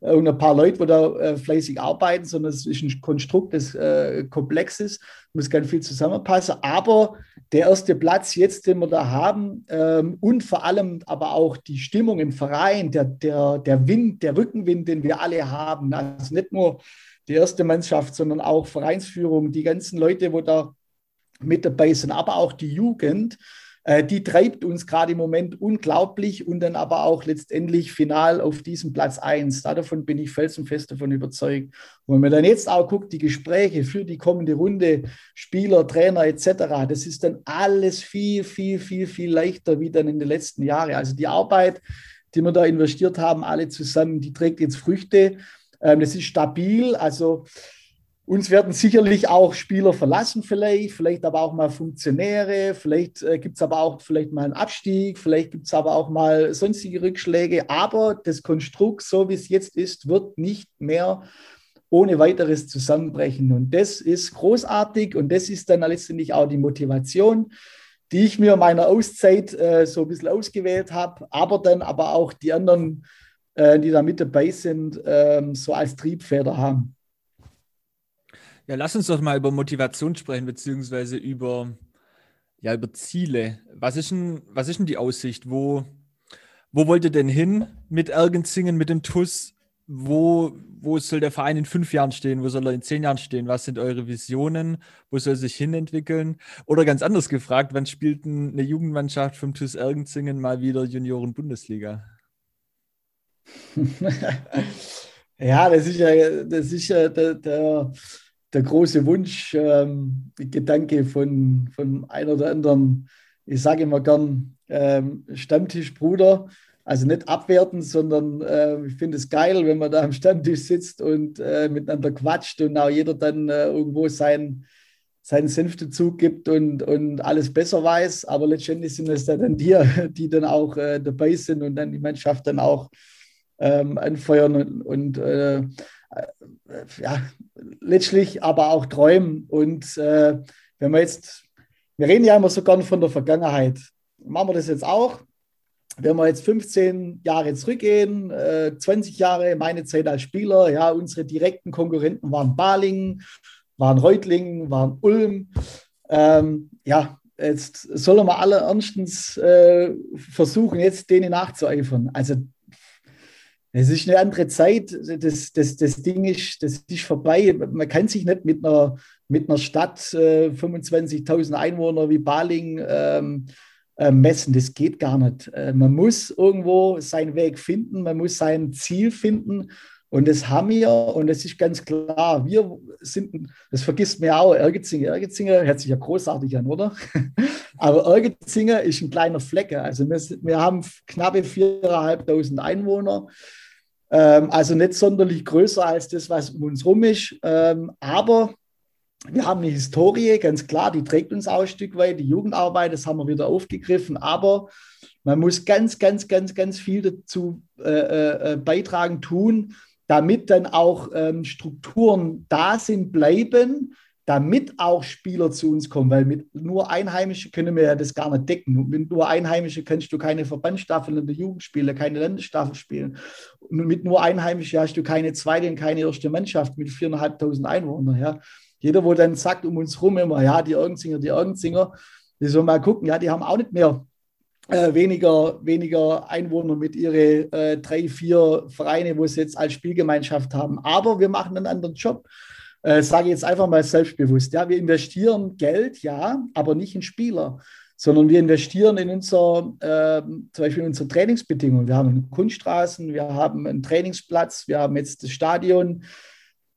irgendein paar Leute, die da äh, fleißig arbeiten, sondern es ist ein Konstrukt, das äh, komplex ist, muss ganz viel zusammenpassen. Aber der erste Platz jetzt, den wir da haben, ähm, und vor allem aber auch die Stimmung im Verein, der, der, der Wind, der Rückenwind, den wir alle haben, also nicht nur die erste Mannschaft, sondern auch Vereinsführung, die ganzen Leute, wo da mit dabei sind, aber auch die Jugend, äh, die treibt uns gerade im Moment unglaublich und dann aber auch letztendlich final auf diesem Platz 1. Davon bin ich felsenfest davon überzeugt. Und wenn man dann jetzt auch guckt, die Gespräche für die kommende Runde, Spieler, Trainer etc., das ist dann alles viel, viel, viel, viel leichter wie dann in den letzten Jahren. Also die Arbeit, die wir da investiert haben, alle zusammen, die trägt jetzt Früchte. Ähm, das ist stabil. Also uns werden sicherlich auch Spieler verlassen, vielleicht, vielleicht aber auch mal Funktionäre, vielleicht äh, gibt es aber auch vielleicht mal einen Abstieg, vielleicht gibt es aber auch mal sonstige Rückschläge. Aber das Konstrukt, so wie es jetzt ist, wird nicht mehr ohne weiteres zusammenbrechen. Und das ist großartig und das ist dann letztendlich auch die Motivation, die ich mir meiner Auszeit äh, so ein bisschen ausgewählt habe, aber dann aber auch die anderen, äh, die da mit dabei sind, ähm, so als Triebfeder haben. Ja, lass uns doch mal über Motivation sprechen, beziehungsweise über, ja, über Ziele. Was ist denn, was ist denn die Aussicht? Wo, wo wollt ihr denn hin mit Ergenzingen, mit dem TUS? Wo, wo soll der Verein in fünf Jahren stehen? Wo soll er in zehn Jahren stehen? Was sind eure Visionen? Wo soll er sich hinentwickeln? Oder ganz anders gefragt, wann spielt eine Jugendmannschaft vom TUS Ergenzingen mal wieder Junioren-Bundesliga? ja, das ist ja, das ist ja der, der, der große Wunsch, ähm, Gedanke von, von einer oder anderen, ich sage immer gern, ähm, Stammtischbruder. Also nicht abwerten, sondern äh, ich finde es geil, wenn man da am Stammtisch sitzt und äh, miteinander quatscht und auch jeder dann äh, irgendwo sein, seinen Senf dazu gibt und, und alles besser weiß. Aber letztendlich sind es dann die, die dann auch äh, dabei sind und dann die Mannschaft dann auch ähm, anfeuern und, und äh, ja, letztlich aber auch träumen. Und äh, wenn wir jetzt, wir reden ja immer so gern von der Vergangenheit, machen wir das jetzt auch. Wenn wir jetzt 15 Jahre zurückgehen, äh, 20 Jahre meine Zeit als Spieler, ja, unsere direkten Konkurrenten waren Balingen, waren Reutlingen, waren Ulm. Ähm, ja, jetzt sollen wir alle ernstens äh, versuchen, jetzt denen nachzueifern. Also es ist eine andere Zeit. Das, das, das Ding ist, das ist vorbei. Man kann sich nicht mit einer, mit einer Stadt äh, 25.000 Einwohner wie Baling ähm, äh, messen. Das geht gar nicht. Äh, man muss irgendwo seinen Weg finden, man muss sein Ziel finden. Und das haben wir, und das ist ganz klar, wir sind, das vergisst mir auch, Ergetzinger. Ergetzinger hört sich ja großartig an, oder? Aber Ergetzinger ist ein kleiner Flecken. Also wir, wir haben knappe 4.500 Einwohner. Ähm, also nicht sonderlich größer als das, was um uns rum ist. Ähm, aber wir haben eine Historie, ganz klar, die trägt uns auch ein Stück weit. Die Jugendarbeit, das haben wir wieder aufgegriffen. Aber man muss ganz, ganz, ganz, ganz viel dazu äh, äh, äh beitragen, tun, damit dann auch ähm, Strukturen da sind, bleiben, damit auch Spieler zu uns kommen, weil mit nur Einheimische können wir ja das gar nicht decken. Mit nur Einheimische kannst du keine Verbandsstaffeln in der Jugend spielen, keine Landesstaffel spielen. Mit nur Einheimische hast du keine zweite und keine erste Mannschaft mit 4.500 Einwohnern. Ja. Jeder, wo dann sagt um uns rum immer, ja, die Irgendsinger, die Irgendsinger, die sollen mal gucken, ja, die haben auch nicht mehr äh, weniger, weniger Einwohner mit ihren äh, drei, vier Vereine, wo sie jetzt als Spielgemeinschaft haben. Aber wir machen einen anderen Job äh, sage jetzt einfach mal selbstbewusst, ja, wir investieren Geld, ja, aber nicht in Spieler, sondern wir investieren in unser, äh, zum Beispiel in unsere Trainingsbedingungen. Wir haben Kunststraßen, wir haben einen Trainingsplatz, wir haben jetzt das Stadion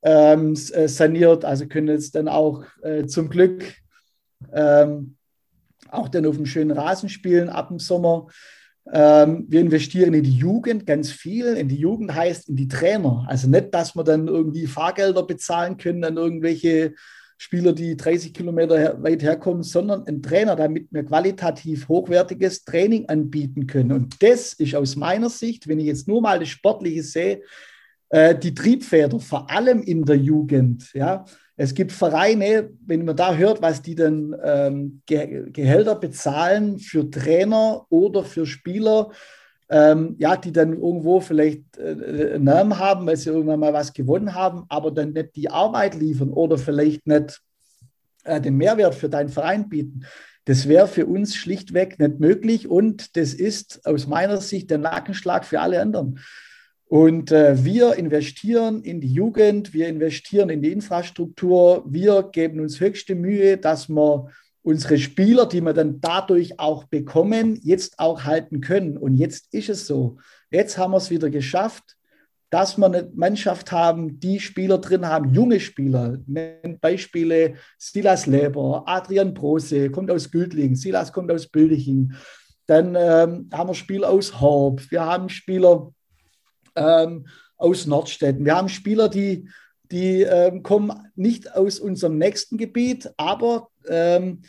ähm, äh, saniert, also können jetzt dann auch äh, zum Glück ähm, auch dann auf einem schönen Rasen spielen ab dem Sommer. Ähm, wir investieren in die Jugend ganz viel. In die Jugend heißt in die Trainer. Also nicht, dass wir dann irgendwie Fahrgelder bezahlen können an irgendwelche Spieler, die 30 Kilometer her weit herkommen, sondern ein Trainer, damit wir qualitativ hochwertiges Training anbieten können. Und das ist aus meiner Sicht, wenn ich jetzt nur mal das Sportliche sehe, äh, die Triebfeder, vor allem in der Jugend. Ja, es gibt Vereine, wenn man da hört, was die dann ähm, Ge Gehälter bezahlen für Trainer oder für Spieler, ähm, ja, die dann irgendwo vielleicht äh, einen Namen haben, weil sie irgendwann mal was gewonnen haben, aber dann nicht die Arbeit liefern oder vielleicht nicht äh, den Mehrwert für deinen Verein bieten. Das wäre für uns schlichtweg nicht möglich und das ist aus meiner Sicht der Nackenschlag für alle anderen. Und äh, wir investieren in die Jugend, wir investieren in die Infrastruktur, wir geben uns höchste Mühe, dass wir unsere Spieler, die wir dann dadurch auch bekommen, jetzt auch halten können. Und jetzt ist es so. Jetzt haben wir es wieder geschafft, dass wir eine Mannschaft haben, die Spieler drin haben, junge Spieler. Beispiele Silas Leber, Adrian Brose, kommt aus Güldling, Silas kommt aus Bildeching. Dann ähm, haben wir Spieler aus Horb, wir haben Spieler ähm, aus Nordstetten. Wir haben Spieler, die, die ähm, kommen nicht aus unserem nächsten Gebiet, aber ähm,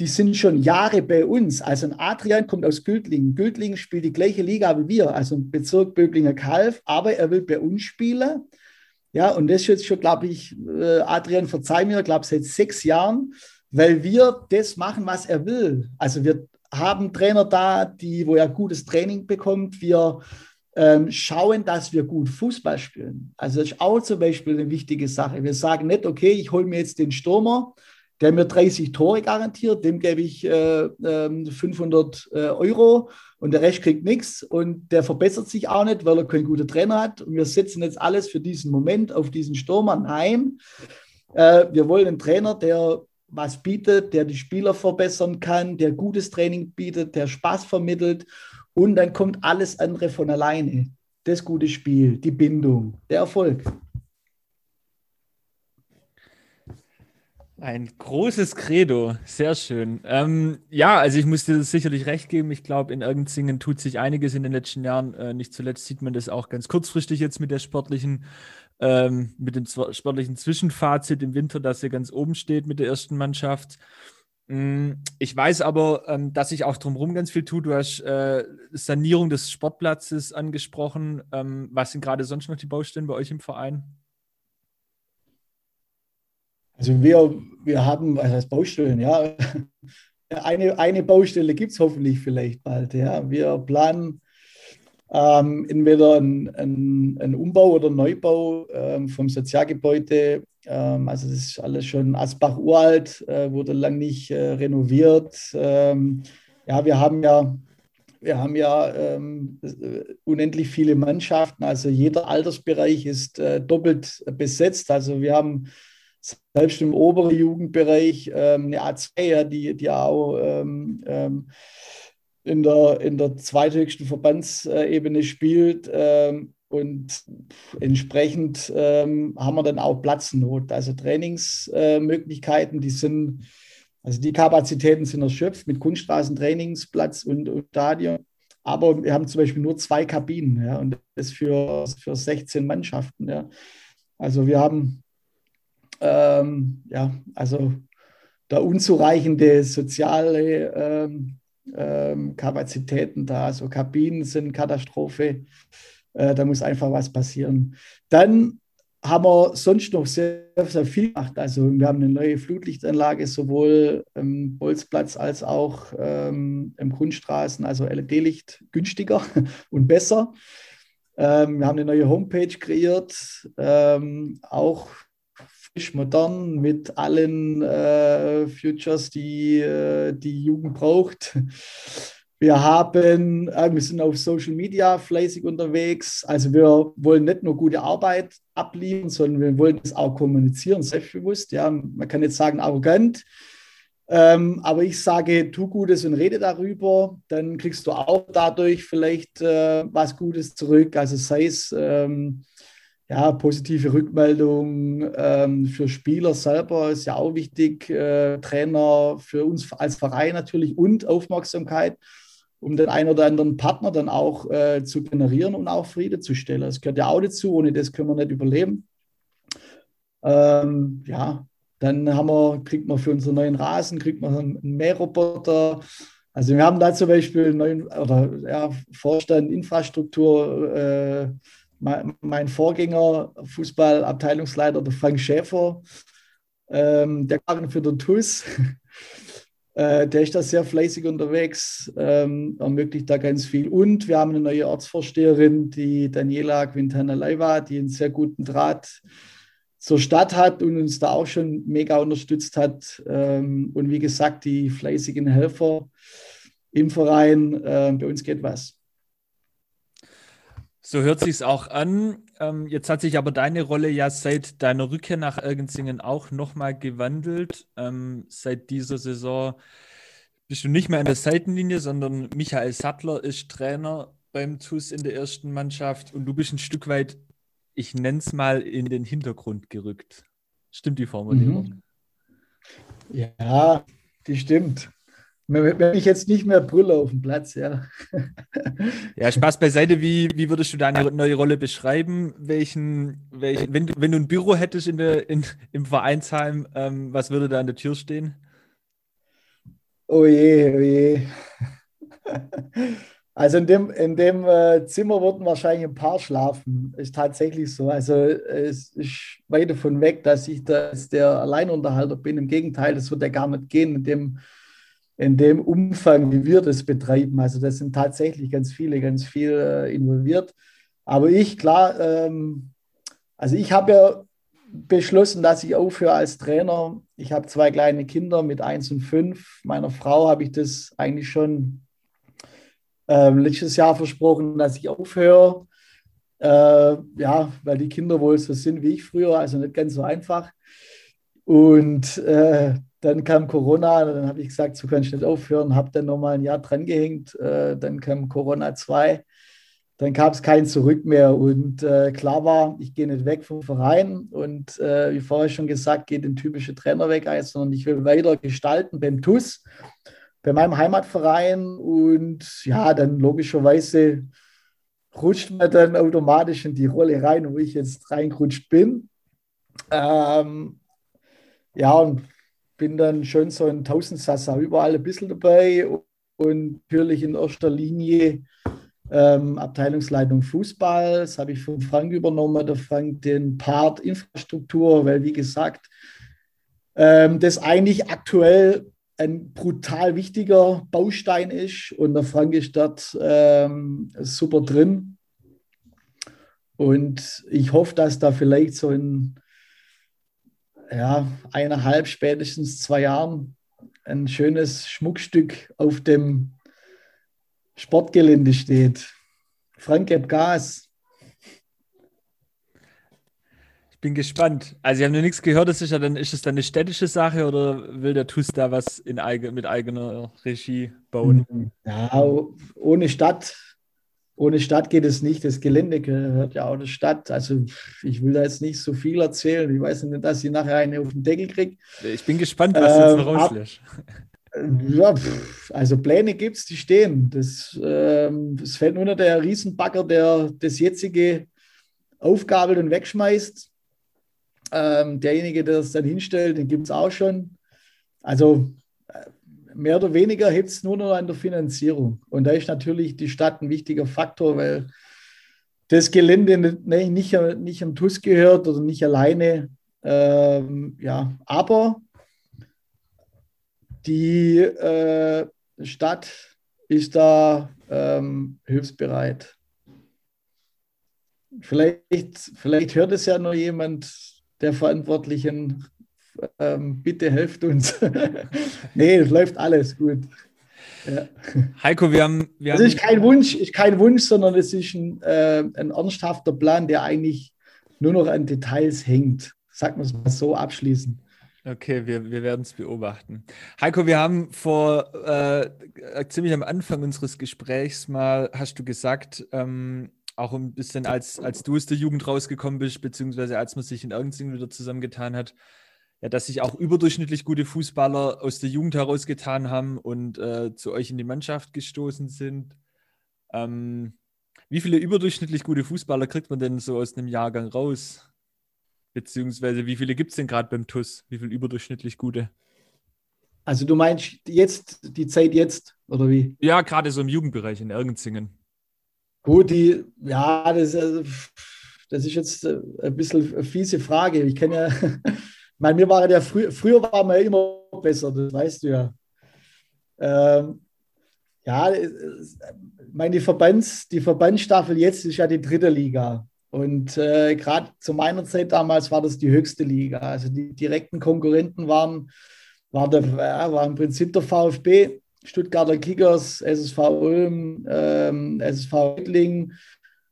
die sind schon Jahre bei uns. Also ein Adrian kommt aus Güldlingen. Güldlingen spielt die gleiche Liga wie wir, also ein Bezirk Böblinger Kalf, aber er will bei uns spielen. Ja, und das ist jetzt schon, glaube ich, äh, Adrian, verzeih mir, glaube seit sechs Jahren, weil wir das machen, was er will. Also wir haben Trainer da, die, wo er gutes Training bekommt. Wir ähm, schauen, dass wir gut Fußball spielen. Also das ist auch zum Beispiel eine wichtige Sache. Wir sagen nicht, okay, ich hole mir jetzt den Stürmer, der mir 30 Tore garantiert, dem gebe ich äh, äh, 500 äh, Euro und der Rest kriegt nichts und der verbessert sich auch nicht, weil er keinen guten Trainer hat und wir setzen jetzt alles für diesen Moment auf diesen Stürmer. Nein, äh, wir wollen einen Trainer, der was bietet, der die Spieler verbessern kann, der gutes Training bietet, der Spaß vermittelt und dann kommt alles andere von alleine. das gute Spiel, die Bindung, der Erfolg. Ein großes Credo, sehr schön. Ähm, ja, also ich muss dir sicherlich recht geben. Ich glaube, in Irgendzingen tut sich einiges in den letzten Jahren. Äh, nicht zuletzt sieht man das auch ganz kurzfristig jetzt mit der sportlichen, ähm, mit dem sportlichen Zwischenfazit im Winter, dass er ganz oben steht mit der ersten Mannschaft. Mm, ich weiß aber, ähm, dass sich auch drumherum ganz viel tut. Du hast äh, Sanierung des Sportplatzes angesprochen. Ähm, was sind gerade sonst noch die Baustellen bei euch im Verein? Also wir, wir haben, was heißt Baustellen, ja. Eine, eine Baustelle gibt es hoffentlich vielleicht bald. Ja. Wir planen ähm, entweder einen, einen, Umbau oder Neubau ähm, vom Sozialgebäude. Ähm, also das ist alles schon Asbach uralt, äh, wurde lang nicht äh, renoviert. Ähm, ja, wir haben ja wir haben ja ähm, unendlich viele Mannschaften, also jeder Altersbereich ist äh, doppelt besetzt. Also wir haben selbst im oberen Jugendbereich ähm, eine A2, ja, die, die auch ähm, ähm, in, der, in der zweithöchsten Verbandsebene spielt. Ähm, und entsprechend ähm, haben wir dann auch Platznot. Also Trainingsmöglichkeiten, die sind, also die Kapazitäten sind erschöpft mit Kunststraßentrainingsplatz und, und Stadion. Aber wir haben zum Beispiel nur zwei Kabinen ja, und das für, für 16 Mannschaften. Ja. Also wir haben ähm, ja, also da unzureichende soziale ähm, ähm, Kapazitäten da, also Kabinen sind Katastrophe. Äh, da muss einfach was passieren. Dann haben wir sonst noch sehr, sehr viel gemacht. Also wir haben eine neue Flutlichtanlage, sowohl im Bolzplatz als auch ähm, im Grundstraßen, also LED-Licht günstiger und besser. Ähm, wir haben eine neue Homepage kreiert, ähm, auch frisch, modern mit allen äh, Futures, die äh, die Jugend braucht. Wir haben, äh, wir sind auf Social Media fleißig unterwegs. Also wir wollen nicht nur gute Arbeit abliefern, sondern wir wollen es auch kommunizieren, selbstbewusst. Ja, man kann jetzt sagen arrogant. Ähm, aber ich sage, tu Gutes und rede darüber, dann kriegst du auch dadurch vielleicht äh, was Gutes zurück. Also sei es ähm, ja, positive Rückmeldung ähm, für Spieler selber ist ja auch wichtig, äh, Trainer für uns als Verein natürlich und Aufmerksamkeit, um den einen oder anderen Partner dann auch äh, zu generieren und auch Friede zu stellen. Das gehört ja auch dazu, ohne das können wir nicht überleben. Ähm, ja, dann haben wir, kriegt man für unseren neuen Rasen, kriegt man einen Mähroboter. Also wir haben da zum Beispiel einen neuen oder, ja, Vorstand Infrastruktur äh, mein Vorgänger, Fußballabteilungsleiter, der Frank Schäfer, ähm, der kam für den TUS. äh, der ist da sehr fleißig unterwegs, ähm, ermöglicht da ganz viel. Und wir haben eine neue Ortsvorsteherin, die Daniela Quintana Leiva, die einen sehr guten Draht zur Stadt hat und uns da auch schon mega unterstützt hat. Ähm, und wie gesagt, die fleißigen Helfer im Verein, äh, bei uns geht was. So hört sich es auch an. Ähm, jetzt hat sich aber deine Rolle ja seit deiner Rückkehr nach Ergenzingen auch nochmal gewandelt. Ähm, seit dieser Saison bist du nicht mehr in der Seitenlinie, sondern Michael Sattler ist Trainer beim TUS in der ersten Mannschaft und du bist ein Stück weit, ich nenne es mal, in den Hintergrund gerückt. Stimmt die Formulierung? Mhm. Ja, die stimmt. Wenn ich jetzt nicht mehr brülle auf dem Platz, ja. Ja, Spaß beiseite. Wie, wie würdest du deine neue Rolle beschreiben? Welchen, welchen, wenn, du, wenn du ein Büro hättest in der, in, im Vereinsheim, ähm, was würde da an der Tür stehen? Oh je, oh je. Also in dem, in dem äh, Zimmer würden wahrscheinlich ein paar schlafen. Ist tatsächlich so. Also es ist weit davon weg, dass ich da der Alleinunterhalter bin. Im Gegenteil, das wird ja gar nicht gehen. In dem in dem Umfang, wie wir das betreiben. Also das sind tatsächlich ganz viele, ganz viel äh, involviert. Aber ich, klar, ähm, also ich habe ja beschlossen, dass ich aufhöre als Trainer. Ich habe zwei kleine Kinder mit eins und fünf. Meiner Frau habe ich das eigentlich schon ähm, letztes Jahr versprochen, dass ich aufhöre. Äh, ja, weil die Kinder wohl so sind wie ich früher, also nicht ganz so einfach. Und äh, dann kam Corona, dann habe ich gesagt, so kann ich nicht aufhören, habe dann nochmal ein Jahr dran gehängt. Äh, dann kam Corona 2. dann gab es kein Zurück mehr. Und äh, klar war, ich gehe nicht weg vom Verein und äh, wie vorher schon gesagt, geht den typische Trainer weg, sondern ich will weiter gestalten beim TUS, bei meinem Heimatverein. Und ja, dann logischerweise rutscht man dann automatisch in die Rolle rein, wo ich jetzt reingerutscht bin. Ähm, ja, und bin dann schon so ein Tausendsasser überall ein bisschen dabei und natürlich in erster Linie ähm, Abteilungsleitung Fußball. Das habe ich von Frank übernommen. Der Frank den Part Infrastruktur, weil wie gesagt, ähm, das eigentlich aktuell ein brutal wichtiger Baustein ist und der Frank ist dort ähm, super drin. Und ich hoffe, dass da vielleicht so in ja, eineinhalb, spätestens zwei Jahren ein schönes Schmuckstück auf dem Sportgelände steht. Frank gibt Gas. Ich bin gespannt. Also ich habe noch nichts gehört, das ist ja dann, ist es dann eine städtische Sache oder will der TUS da was in, mit eigener Regie bauen? Ja, ohne Stadt ohne Stadt geht es nicht. Das Gelände gehört ja auch der Stadt. Also ich will da jetzt nicht so viel erzählen. Ich weiß nicht, dass ich nachher eine auf den Deckel kriege. Ich bin gespannt, was ähm, jetzt noch rauslässt. Ja, also Pläne gibt es, die stehen. Das, ähm, das fällt nur noch der Riesenbagger, der das jetzige aufgabelt und wegschmeißt. Ähm, derjenige, der es dann hinstellt, den gibt es auch schon. Also mehr oder weniger hebt es nur noch an der Finanzierung. Und da ist natürlich die Stadt ein wichtiger Faktor, weil das Gelände nicht, nicht, nicht am TUS gehört oder nicht alleine. Ähm, ja, aber die äh, Stadt ist da ähm, hilfsbereit. Vielleicht, vielleicht hört es ja noch jemand der Verantwortlichen ähm, bitte helft uns. nee, es läuft alles gut. Ja. Heiko, wir haben. Wir das ist kein Wunsch, ist kein Wunsch, sondern es ist ein, äh, ein ernsthafter Plan, der eigentlich nur noch an Details hängt. Sagen wir es mal so abschließend. Okay, wir, wir werden es beobachten. Heiko, wir haben vor äh, ziemlich am Anfang unseres Gesprächs mal, hast du gesagt, ähm, auch ein bisschen als, als du aus der Jugend rausgekommen bist, beziehungsweise als man sich in Irgendsing wieder zusammengetan hat, ja, dass sich auch überdurchschnittlich gute Fußballer aus der Jugend herausgetan haben und äh, zu euch in die Mannschaft gestoßen sind. Ähm, wie viele überdurchschnittlich gute Fußballer kriegt man denn so aus einem Jahrgang raus? Beziehungsweise wie viele gibt es denn gerade beim TUS? Wie viele überdurchschnittlich gute? Also du meinst jetzt, die Zeit jetzt, oder wie? Ja, gerade so im Jugendbereich in Ergenzingen. Gut, die, ja, das, äh, das ist jetzt äh, ein bisschen eine fiese Frage. Ich kenne ja meine, wir waren ja frü früher waren wir immer besser, das weißt du ja. Ähm, ja, meine Verbands, die Verbandsstaffel jetzt ist ja die dritte Liga. Und äh, gerade zu meiner Zeit damals war das die höchste Liga. Also die direkten Konkurrenten waren, war, der, ja, war im Prinzip der VfB, Stuttgarter Kickers, SSV Ulm, ähm, SSV Wittling.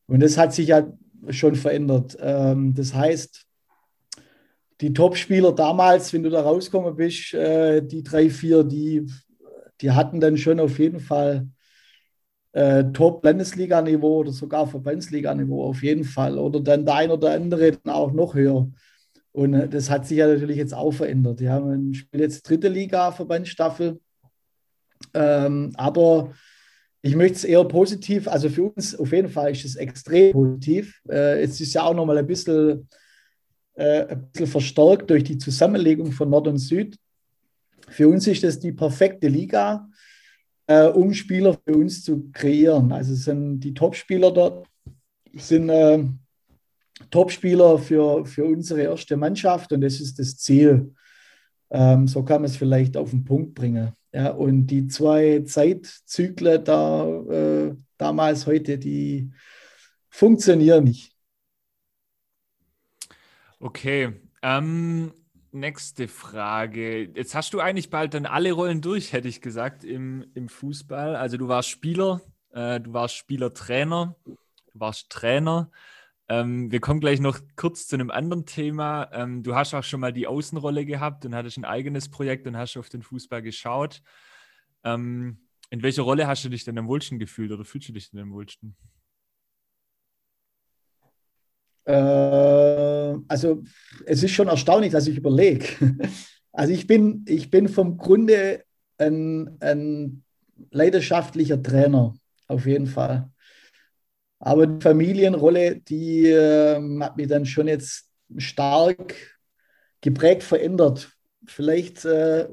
Und das hat sich ja schon verändert. Ähm, das heißt, die Top-Spieler damals, wenn du da rausgekommen bist, äh, die drei, vier, die, die hatten dann schon auf jeden Fall äh, Top-Landesliga-Niveau oder sogar Verbandsliga-Niveau auf jeden Fall. Oder dann der eine oder andere dann auch noch höher. Und äh, das hat sich ja natürlich jetzt auch verändert. Ja, man spielt jetzt dritte Liga, Verbandsstaffel. Ähm, aber ich möchte es eher positiv, also für uns auf jeden Fall ist es extrem positiv. Äh, es ist ja auch nochmal ein bisschen äh, ein bisschen verstärkt durch die Zusammenlegung von Nord und Süd. Für uns ist das die perfekte Liga, äh, um Spieler für uns zu kreieren. Also sind die Topspieler dort, sind äh, Topspieler für, für unsere erste Mannschaft und das ist das Ziel. Ähm, so kann man es vielleicht auf den Punkt bringen. Ja, und die zwei Zeitzyklen da, äh, damals, heute, die funktionieren nicht. Okay. Ähm, nächste Frage. Jetzt hast du eigentlich bald dann alle Rollen durch, hätte ich gesagt, im, im Fußball. Also du warst Spieler, äh, du warst Spielertrainer, du warst Trainer. Ähm, wir kommen gleich noch kurz zu einem anderen Thema. Ähm, du hast auch schon mal die Außenrolle gehabt und hattest ein eigenes Projekt und hast auf den Fußball geschaut. Ähm, in welcher Rolle hast du dich denn am wohlsten gefühlt oder fühlst du dich denn am wohlsten? Äh, also es ist schon erstaunlich, dass ich überlege. Also ich bin, ich bin vom Grunde ein, ein leidenschaftlicher Trainer, auf jeden Fall. Aber die Familienrolle, die äh, hat mich dann schon jetzt stark geprägt verändert. Vielleicht, äh,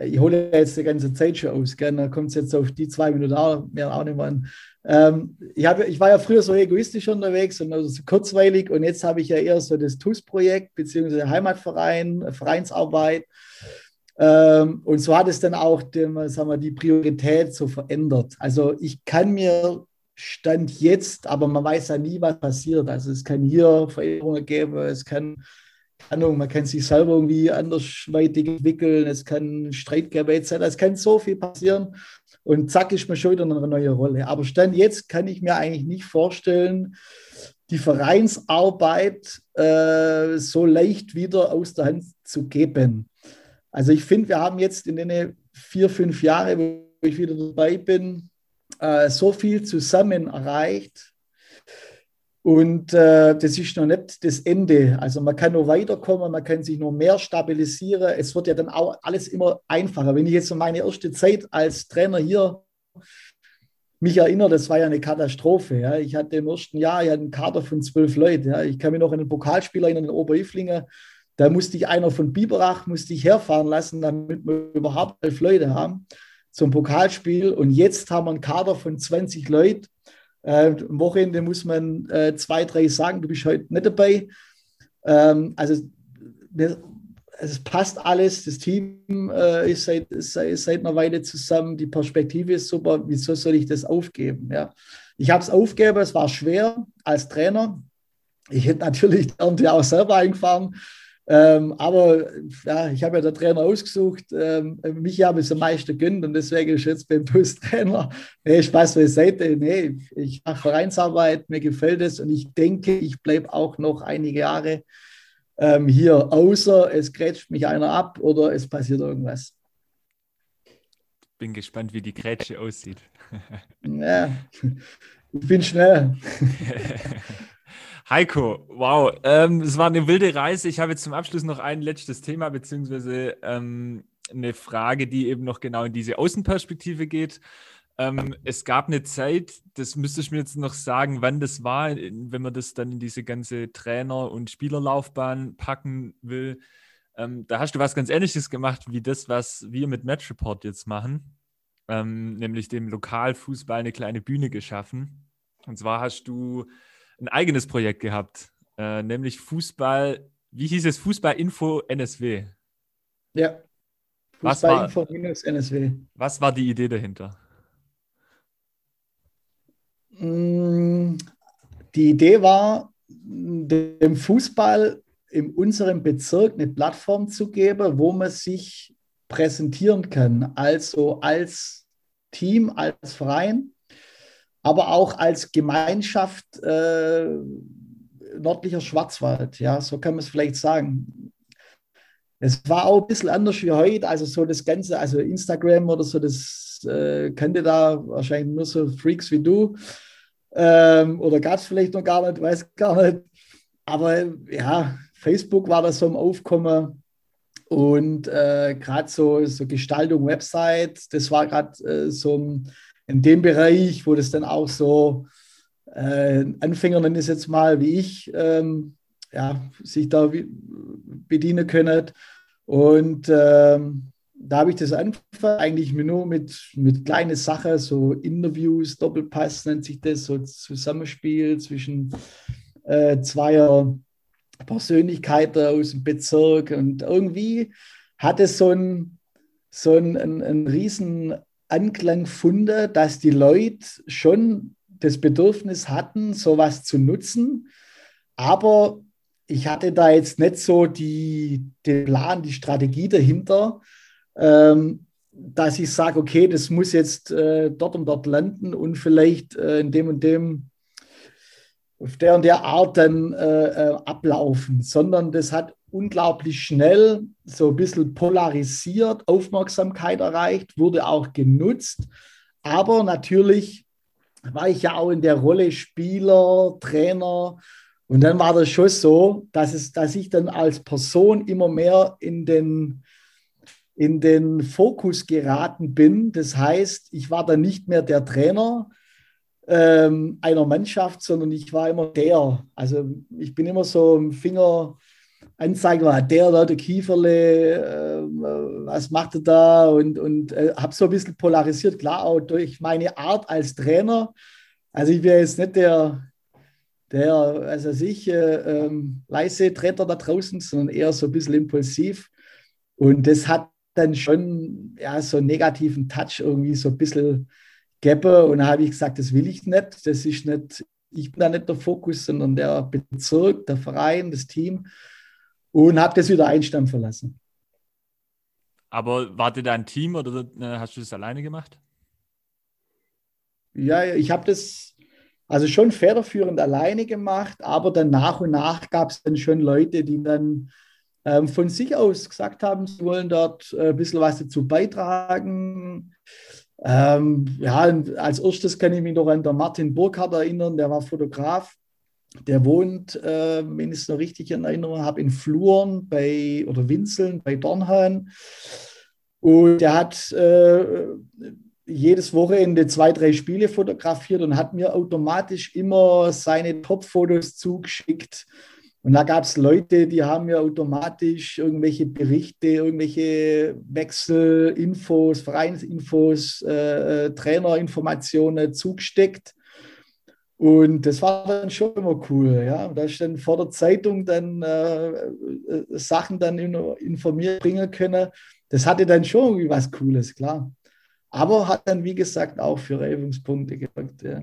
ich hole jetzt die ganze Zeit schon aus, gell? da kommt es jetzt auf die zwei Minuten auch, mehr auch nicht mehr an. Ähm, ich, hab, ich war ja früher so egoistisch unterwegs und also so kurzweilig und jetzt habe ich ja eher so das TUS-Projekt beziehungsweise Heimatverein, Vereinsarbeit. Ähm, und so hat es dann auch den, sagen wir, die Priorität so verändert. Also ich kann mir Stand jetzt, aber man weiß ja nie, was passiert. Also es kann hier Veränderungen geben, es kann, Ahnung, man kann sich selber irgendwie andersweitig entwickeln, es kann Streit geben etc. Es kann so viel passieren und zack ist man schon wieder in einer neuen Rolle. Aber Stand jetzt kann ich mir eigentlich nicht vorstellen, die Vereinsarbeit äh, so leicht wieder aus der Hand zu geben. Also ich finde, wir haben jetzt in den vier, fünf Jahren, wo ich wieder dabei bin, äh, so viel zusammen erreicht. Und äh, das ist noch nicht das Ende. Also man kann nur weiterkommen, man kann sich nur mehr stabilisieren. Es wird ja dann auch alles immer einfacher. Wenn ich jetzt an meine erste Zeit als Trainer hier mich erinnere, das war ja eine Katastrophe. Ja. Ich hatte im ersten Jahr ja einen Kader von zwölf Leuten. Ja. Ich kann mich noch an einen Pokalspieler in den Oberilflingen. Da musste ich einer von Biberach musste ich herfahren lassen, damit wir überhaupt elf Leute haben zum Pokalspiel. Und jetzt haben wir einen Kader von 20 Leuten. Äh, am Wochenende muss man äh, zwei, drei sagen, du bist heute nicht dabei. Ähm, also es passt alles, das Team äh, ist, seit, ist, seit einer Weile zusammen, die Perspektive ist super, wieso soll ich das aufgeben? Ja? Ich habe es aufgegeben, es war schwer als Trainer. Ich hätte natürlich die Ernte auch selber eingefahren, ähm, aber ja, ich habe ja den Trainer ausgesucht. Ähm, mich habe ich am meisten gönnt und deswegen ist jetzt beim Post-Trainer. Nee, Spaß beiseite. Nee, ich mache Vereinsarbeit, mir gefällt es und ich denke, ich bleibe auch noch einige Jahre ähm, hier, außer es grätscht mich einer ab oder es passiert irgendwas. Bin gespannt, wie die Grätsche aussieht. ja, ich bin schnell. Heiko, wow, ähm, es war eine wilde Reise. Ich habe jetzt zum Abschluss noch ein letztes Thema, beziehungsweise ähm, eine Frage, die eben noch genau in diese Außenperspektive geht. Ähm, es gab eine Zeit, das müsste ich mir jetzt noch sagen, wann das war, wenn man das dann in diese ganze Trainer- und Spielerlaufbahn packen will. Ähm, da hast du was ganz Ähnliches gemacht wie das, was wir mit Match Report jetzt machen, ähm, nämlich dem Lokalfußball eine kleine Bühne geschaffen. Und zwar hast du ein eigenes Projekt gehabt, äh, nämlich Fußball, wie hieß es? Fußball Info NSW. Ja. Fußball Info NSW. Was war die Idee dahinter? Mm, die Idee war, dem Fußball in unserem Bezirk eine Plattform zu geben, wo man sich präsentieren kann, also als Team, als Verein aber auch als Gemeinschaft äh, nördlicher Schwarzwald. Ja, so kann man es vielleicht sagen. Es war auch ein bisschen anders wie heute. Also so das Ganze, also Instagram oder so, das äh, kannte da wahrscheinlich nur so Freaks wie du. Ähm, oder gab es vielleicht noch gar nicht, weiß gar nicht. Aber ja, Facebook war da so im Aufkommen. Und äh, gerade so, so Gestaltung, Website, das war gerade äh, so ein in dem Bereich, wo das dann auch so äh, Anfänger, nenne ich es jetzt mal, wie ich, ähm, ja, sich da bedienen können. Und ähm, da habe ich das angefangen, eigentlich nur mit, mit kleinen Sachen, so Interviews, Doppelpass nennt sich das, so Zusammenspiel zwischen äh, zweier Persönlichkeiten aus dem Bezirk. Und irgendwie hat es so ein, so ein, ein, ein riesen Anklang funde, dass die Leute schon das Bedürfnis hatten, sowas zu nutzen. Aber ich hatte da jetzt nicht so die, den Plan, die Strategie dahinter, ähm, dass ich sage, okay, das muss jetzt äh, dort und dort landen und vielleicht äh, in dem und dem, auf der und der Art dann äh, äh ablaufen, sondern das hat unglaublich schnell so ein bisschen polarisiert, Aufmerksamkeit erreicht, wurde auch genutzt. Aber natürlich war ich ja auch in der Rolle Spieler, Trainer Und dann war das schon so, dass, es, dass ich dann als Person immer mehr in den, in den Fokus geraten bin. Das heißt, ich war dann nicht mehr der Trainer ähm, einer Mannschaft, sondern ich war immer der. Also ich bin immer so im Finger anzeigen, war der da, der Kieferle, äh, was macht er da? Und, und äh, habe so ein bisschen polarisiert, klar auch durch meine Art als Trainer. Also ich wäre jetzt nicht der, der, also ich, äh, ähm, leise Treter da draußen, sondern eher so ein bisschen impulsiv. Und das hat dann schon ja, so einen negativen Touch irgendwie so ein bisschen gegeben. Und da habe ich gesagt, das will ich nicht. Das ist nicht, ich bin da nicht der Fokus, sondern der Bezirk, der Verein, das Team. Und habe das wieder einstampfen lassen. Aber warte da ein Team oder äh, hast du das alleine gemacht? Ja, ich habe das also schon federführend alleine gemacht, aber dann nach und nach gab es dann schon Leute, die dann ähm, von sich aus gesagt haben, sie wollen dort äh, ein bisschen was dazu beitragen. Ähm, ja, als erstes kann ich mich noch an der Martin Burkhardt erinnern, der war Fotograf. Der wohnt, äh, wenn ich es noch richtig in Erinnerung habe, in Fluren bei oder Winzeln bei Dornheim. Und der hat äh, jedes Wochenende zwei, drei Spiele fotografiert und hat mir automatisch immer seine Top-Fotos zugeschickt. Und da gab es Leute, die haben mir automatisch irgendwelche Berichte, irgendwelche Wechselinfos, Vereinsinfos, äh, äh, Trainerinformationen zugesteckt. Und das war dann schon immer cool. Ja? Da ist dann vor der Zeitung dann äh, äh Sachen dann informiert bringen können. Das hatte dann schon irgendwie was Cooles, klar. Aber hat dann, wie gesagt, auch für Reibungspunkte gesorgt. Ja.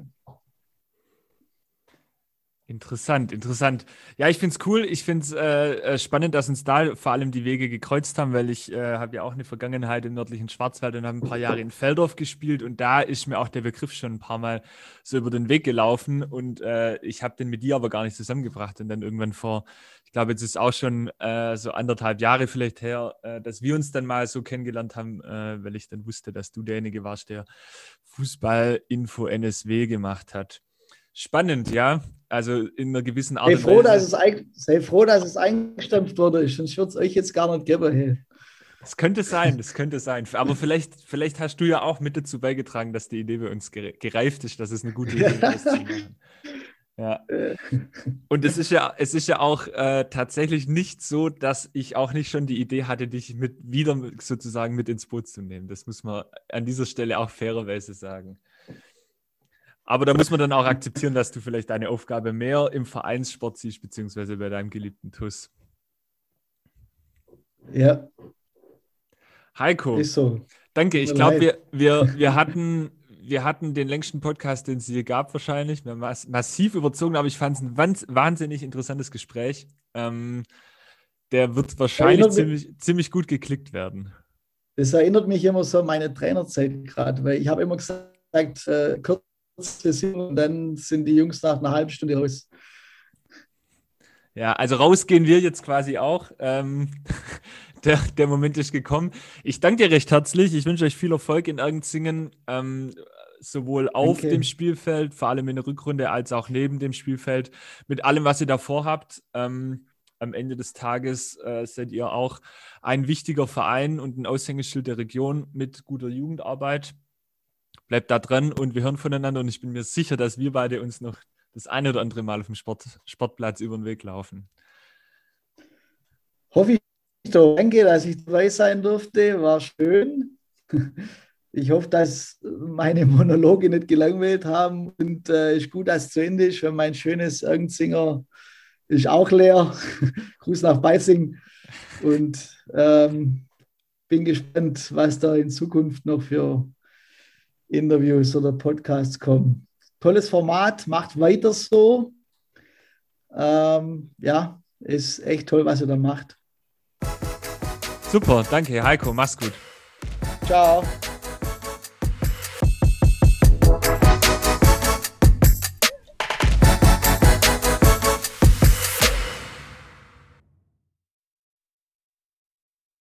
Interessant, interessant. Ja, ich finde es cool. Ich finde es äh, äh, spannend, dass uns da vor allem die Wege gekreuzt haben, weil ich äh, habe ja auch eine Vergangenheit im nördlichen Schwarzwald und habe ein paar Jahre in Feldorf gespielt und da ist mir auch der Begriff schon ein paar Mal so über den Weg gelaufen und äh, ich habe den mit dir aber gar nicht zusammengebracht und dann irgendwann vor ich glaube, jetzt ist auch schon äh, so anderthalb Jahre vielleicht her, äh, dass wir uns dann mal so kennengelernt haben, weil ich dann wusste, dass du derjenige warst, der Fußball-Info NSW gemacht hat. Spannend, ja. Also in einer gewissen Art sei froh, Dass es, sei froh, dass es eingestampft wurde, sonst würde es euch jetzt gar nicht geben. Hey. Das könnte sein, das könnte sein. Aber vielleicht, vielleicht hast du ja auch mit dazu beigetragen, dass die Idee bei uns gereift ist, dass es eine gute Idee ist. Ja. Und es ist ja, es ist ja auch äh, tatsächlich nicht so, dass ich auch nicht schon die Idee hatte, dich mit wieder sozusagen mit ins Boot zu nehmen. Das muss man an dieser Stelle auch fairerweise sagen. Aber da muss man dann auch akzeptieren, dass du vielleicht deine Aufgabe mehr im Vereinssport siehst, beziehungsweise bei deinem geliebten TUS. Ja. Heiko. Ist so. Danke. Ich glaube, wir, wir, wir hatten wir hatten den längsten Podcast, den es je gab, wahrscheinlich. Wir haben mass massiv überzogen, aber ich fand es ein wahnsinnig interessantes Gespräch. Ähm, der wird wahrscheinlich ziemlich, ziemlich gut geklickt werden. Das erinnert mich immer so an meine Trainerzeit gerade, weil ich habe immer gesagt, äh, Sinn und dann sind die Jungs nach einer halben Stunde raus. Ja, also rausgehen wir jetzt quasi auch. Ähm, der, der Moment ist gekommen. Ich danke dir recht herzlich. Ich wünsche euch viel Erfolg in Ergenzingen. Ähm, sowohl auf okay. dem Spielfeld, vor allem in der Rückrunde, als auch neben dem Spielfeld, mit allem, was ihr davor habt. Ähm, am Ende des Tages äh, seid ihr auch ein wichtiger Verein und ein Aushängeschild der Region mit guter Jugendarbeit. Bleibt da dran und wir hören voneinander und ich bin mir sicher, dass wir beide uns noch das eine oder andere Mal auf dem Sport, Sportplatz über den Weg laufen. Hoffe ich doch. Danke, dass ich dabei sein durfte. War schön. Ich hoffe, dass meine Monologe nicht gelangweilt haben und äh, ist gut, dass es zu Ende ist. Weil mein schönes Irgendsinger ist auch leer. Gruß nach Beißing und ähm, bin gespannt, was da in Zukunft noch für Interviews oder Podcasts kommen. Tolles Format, macht weiter so. Ähm, ja, ist echt toll, was ihr da macht. Super, danke, Heiko, mach's gut. Ciao.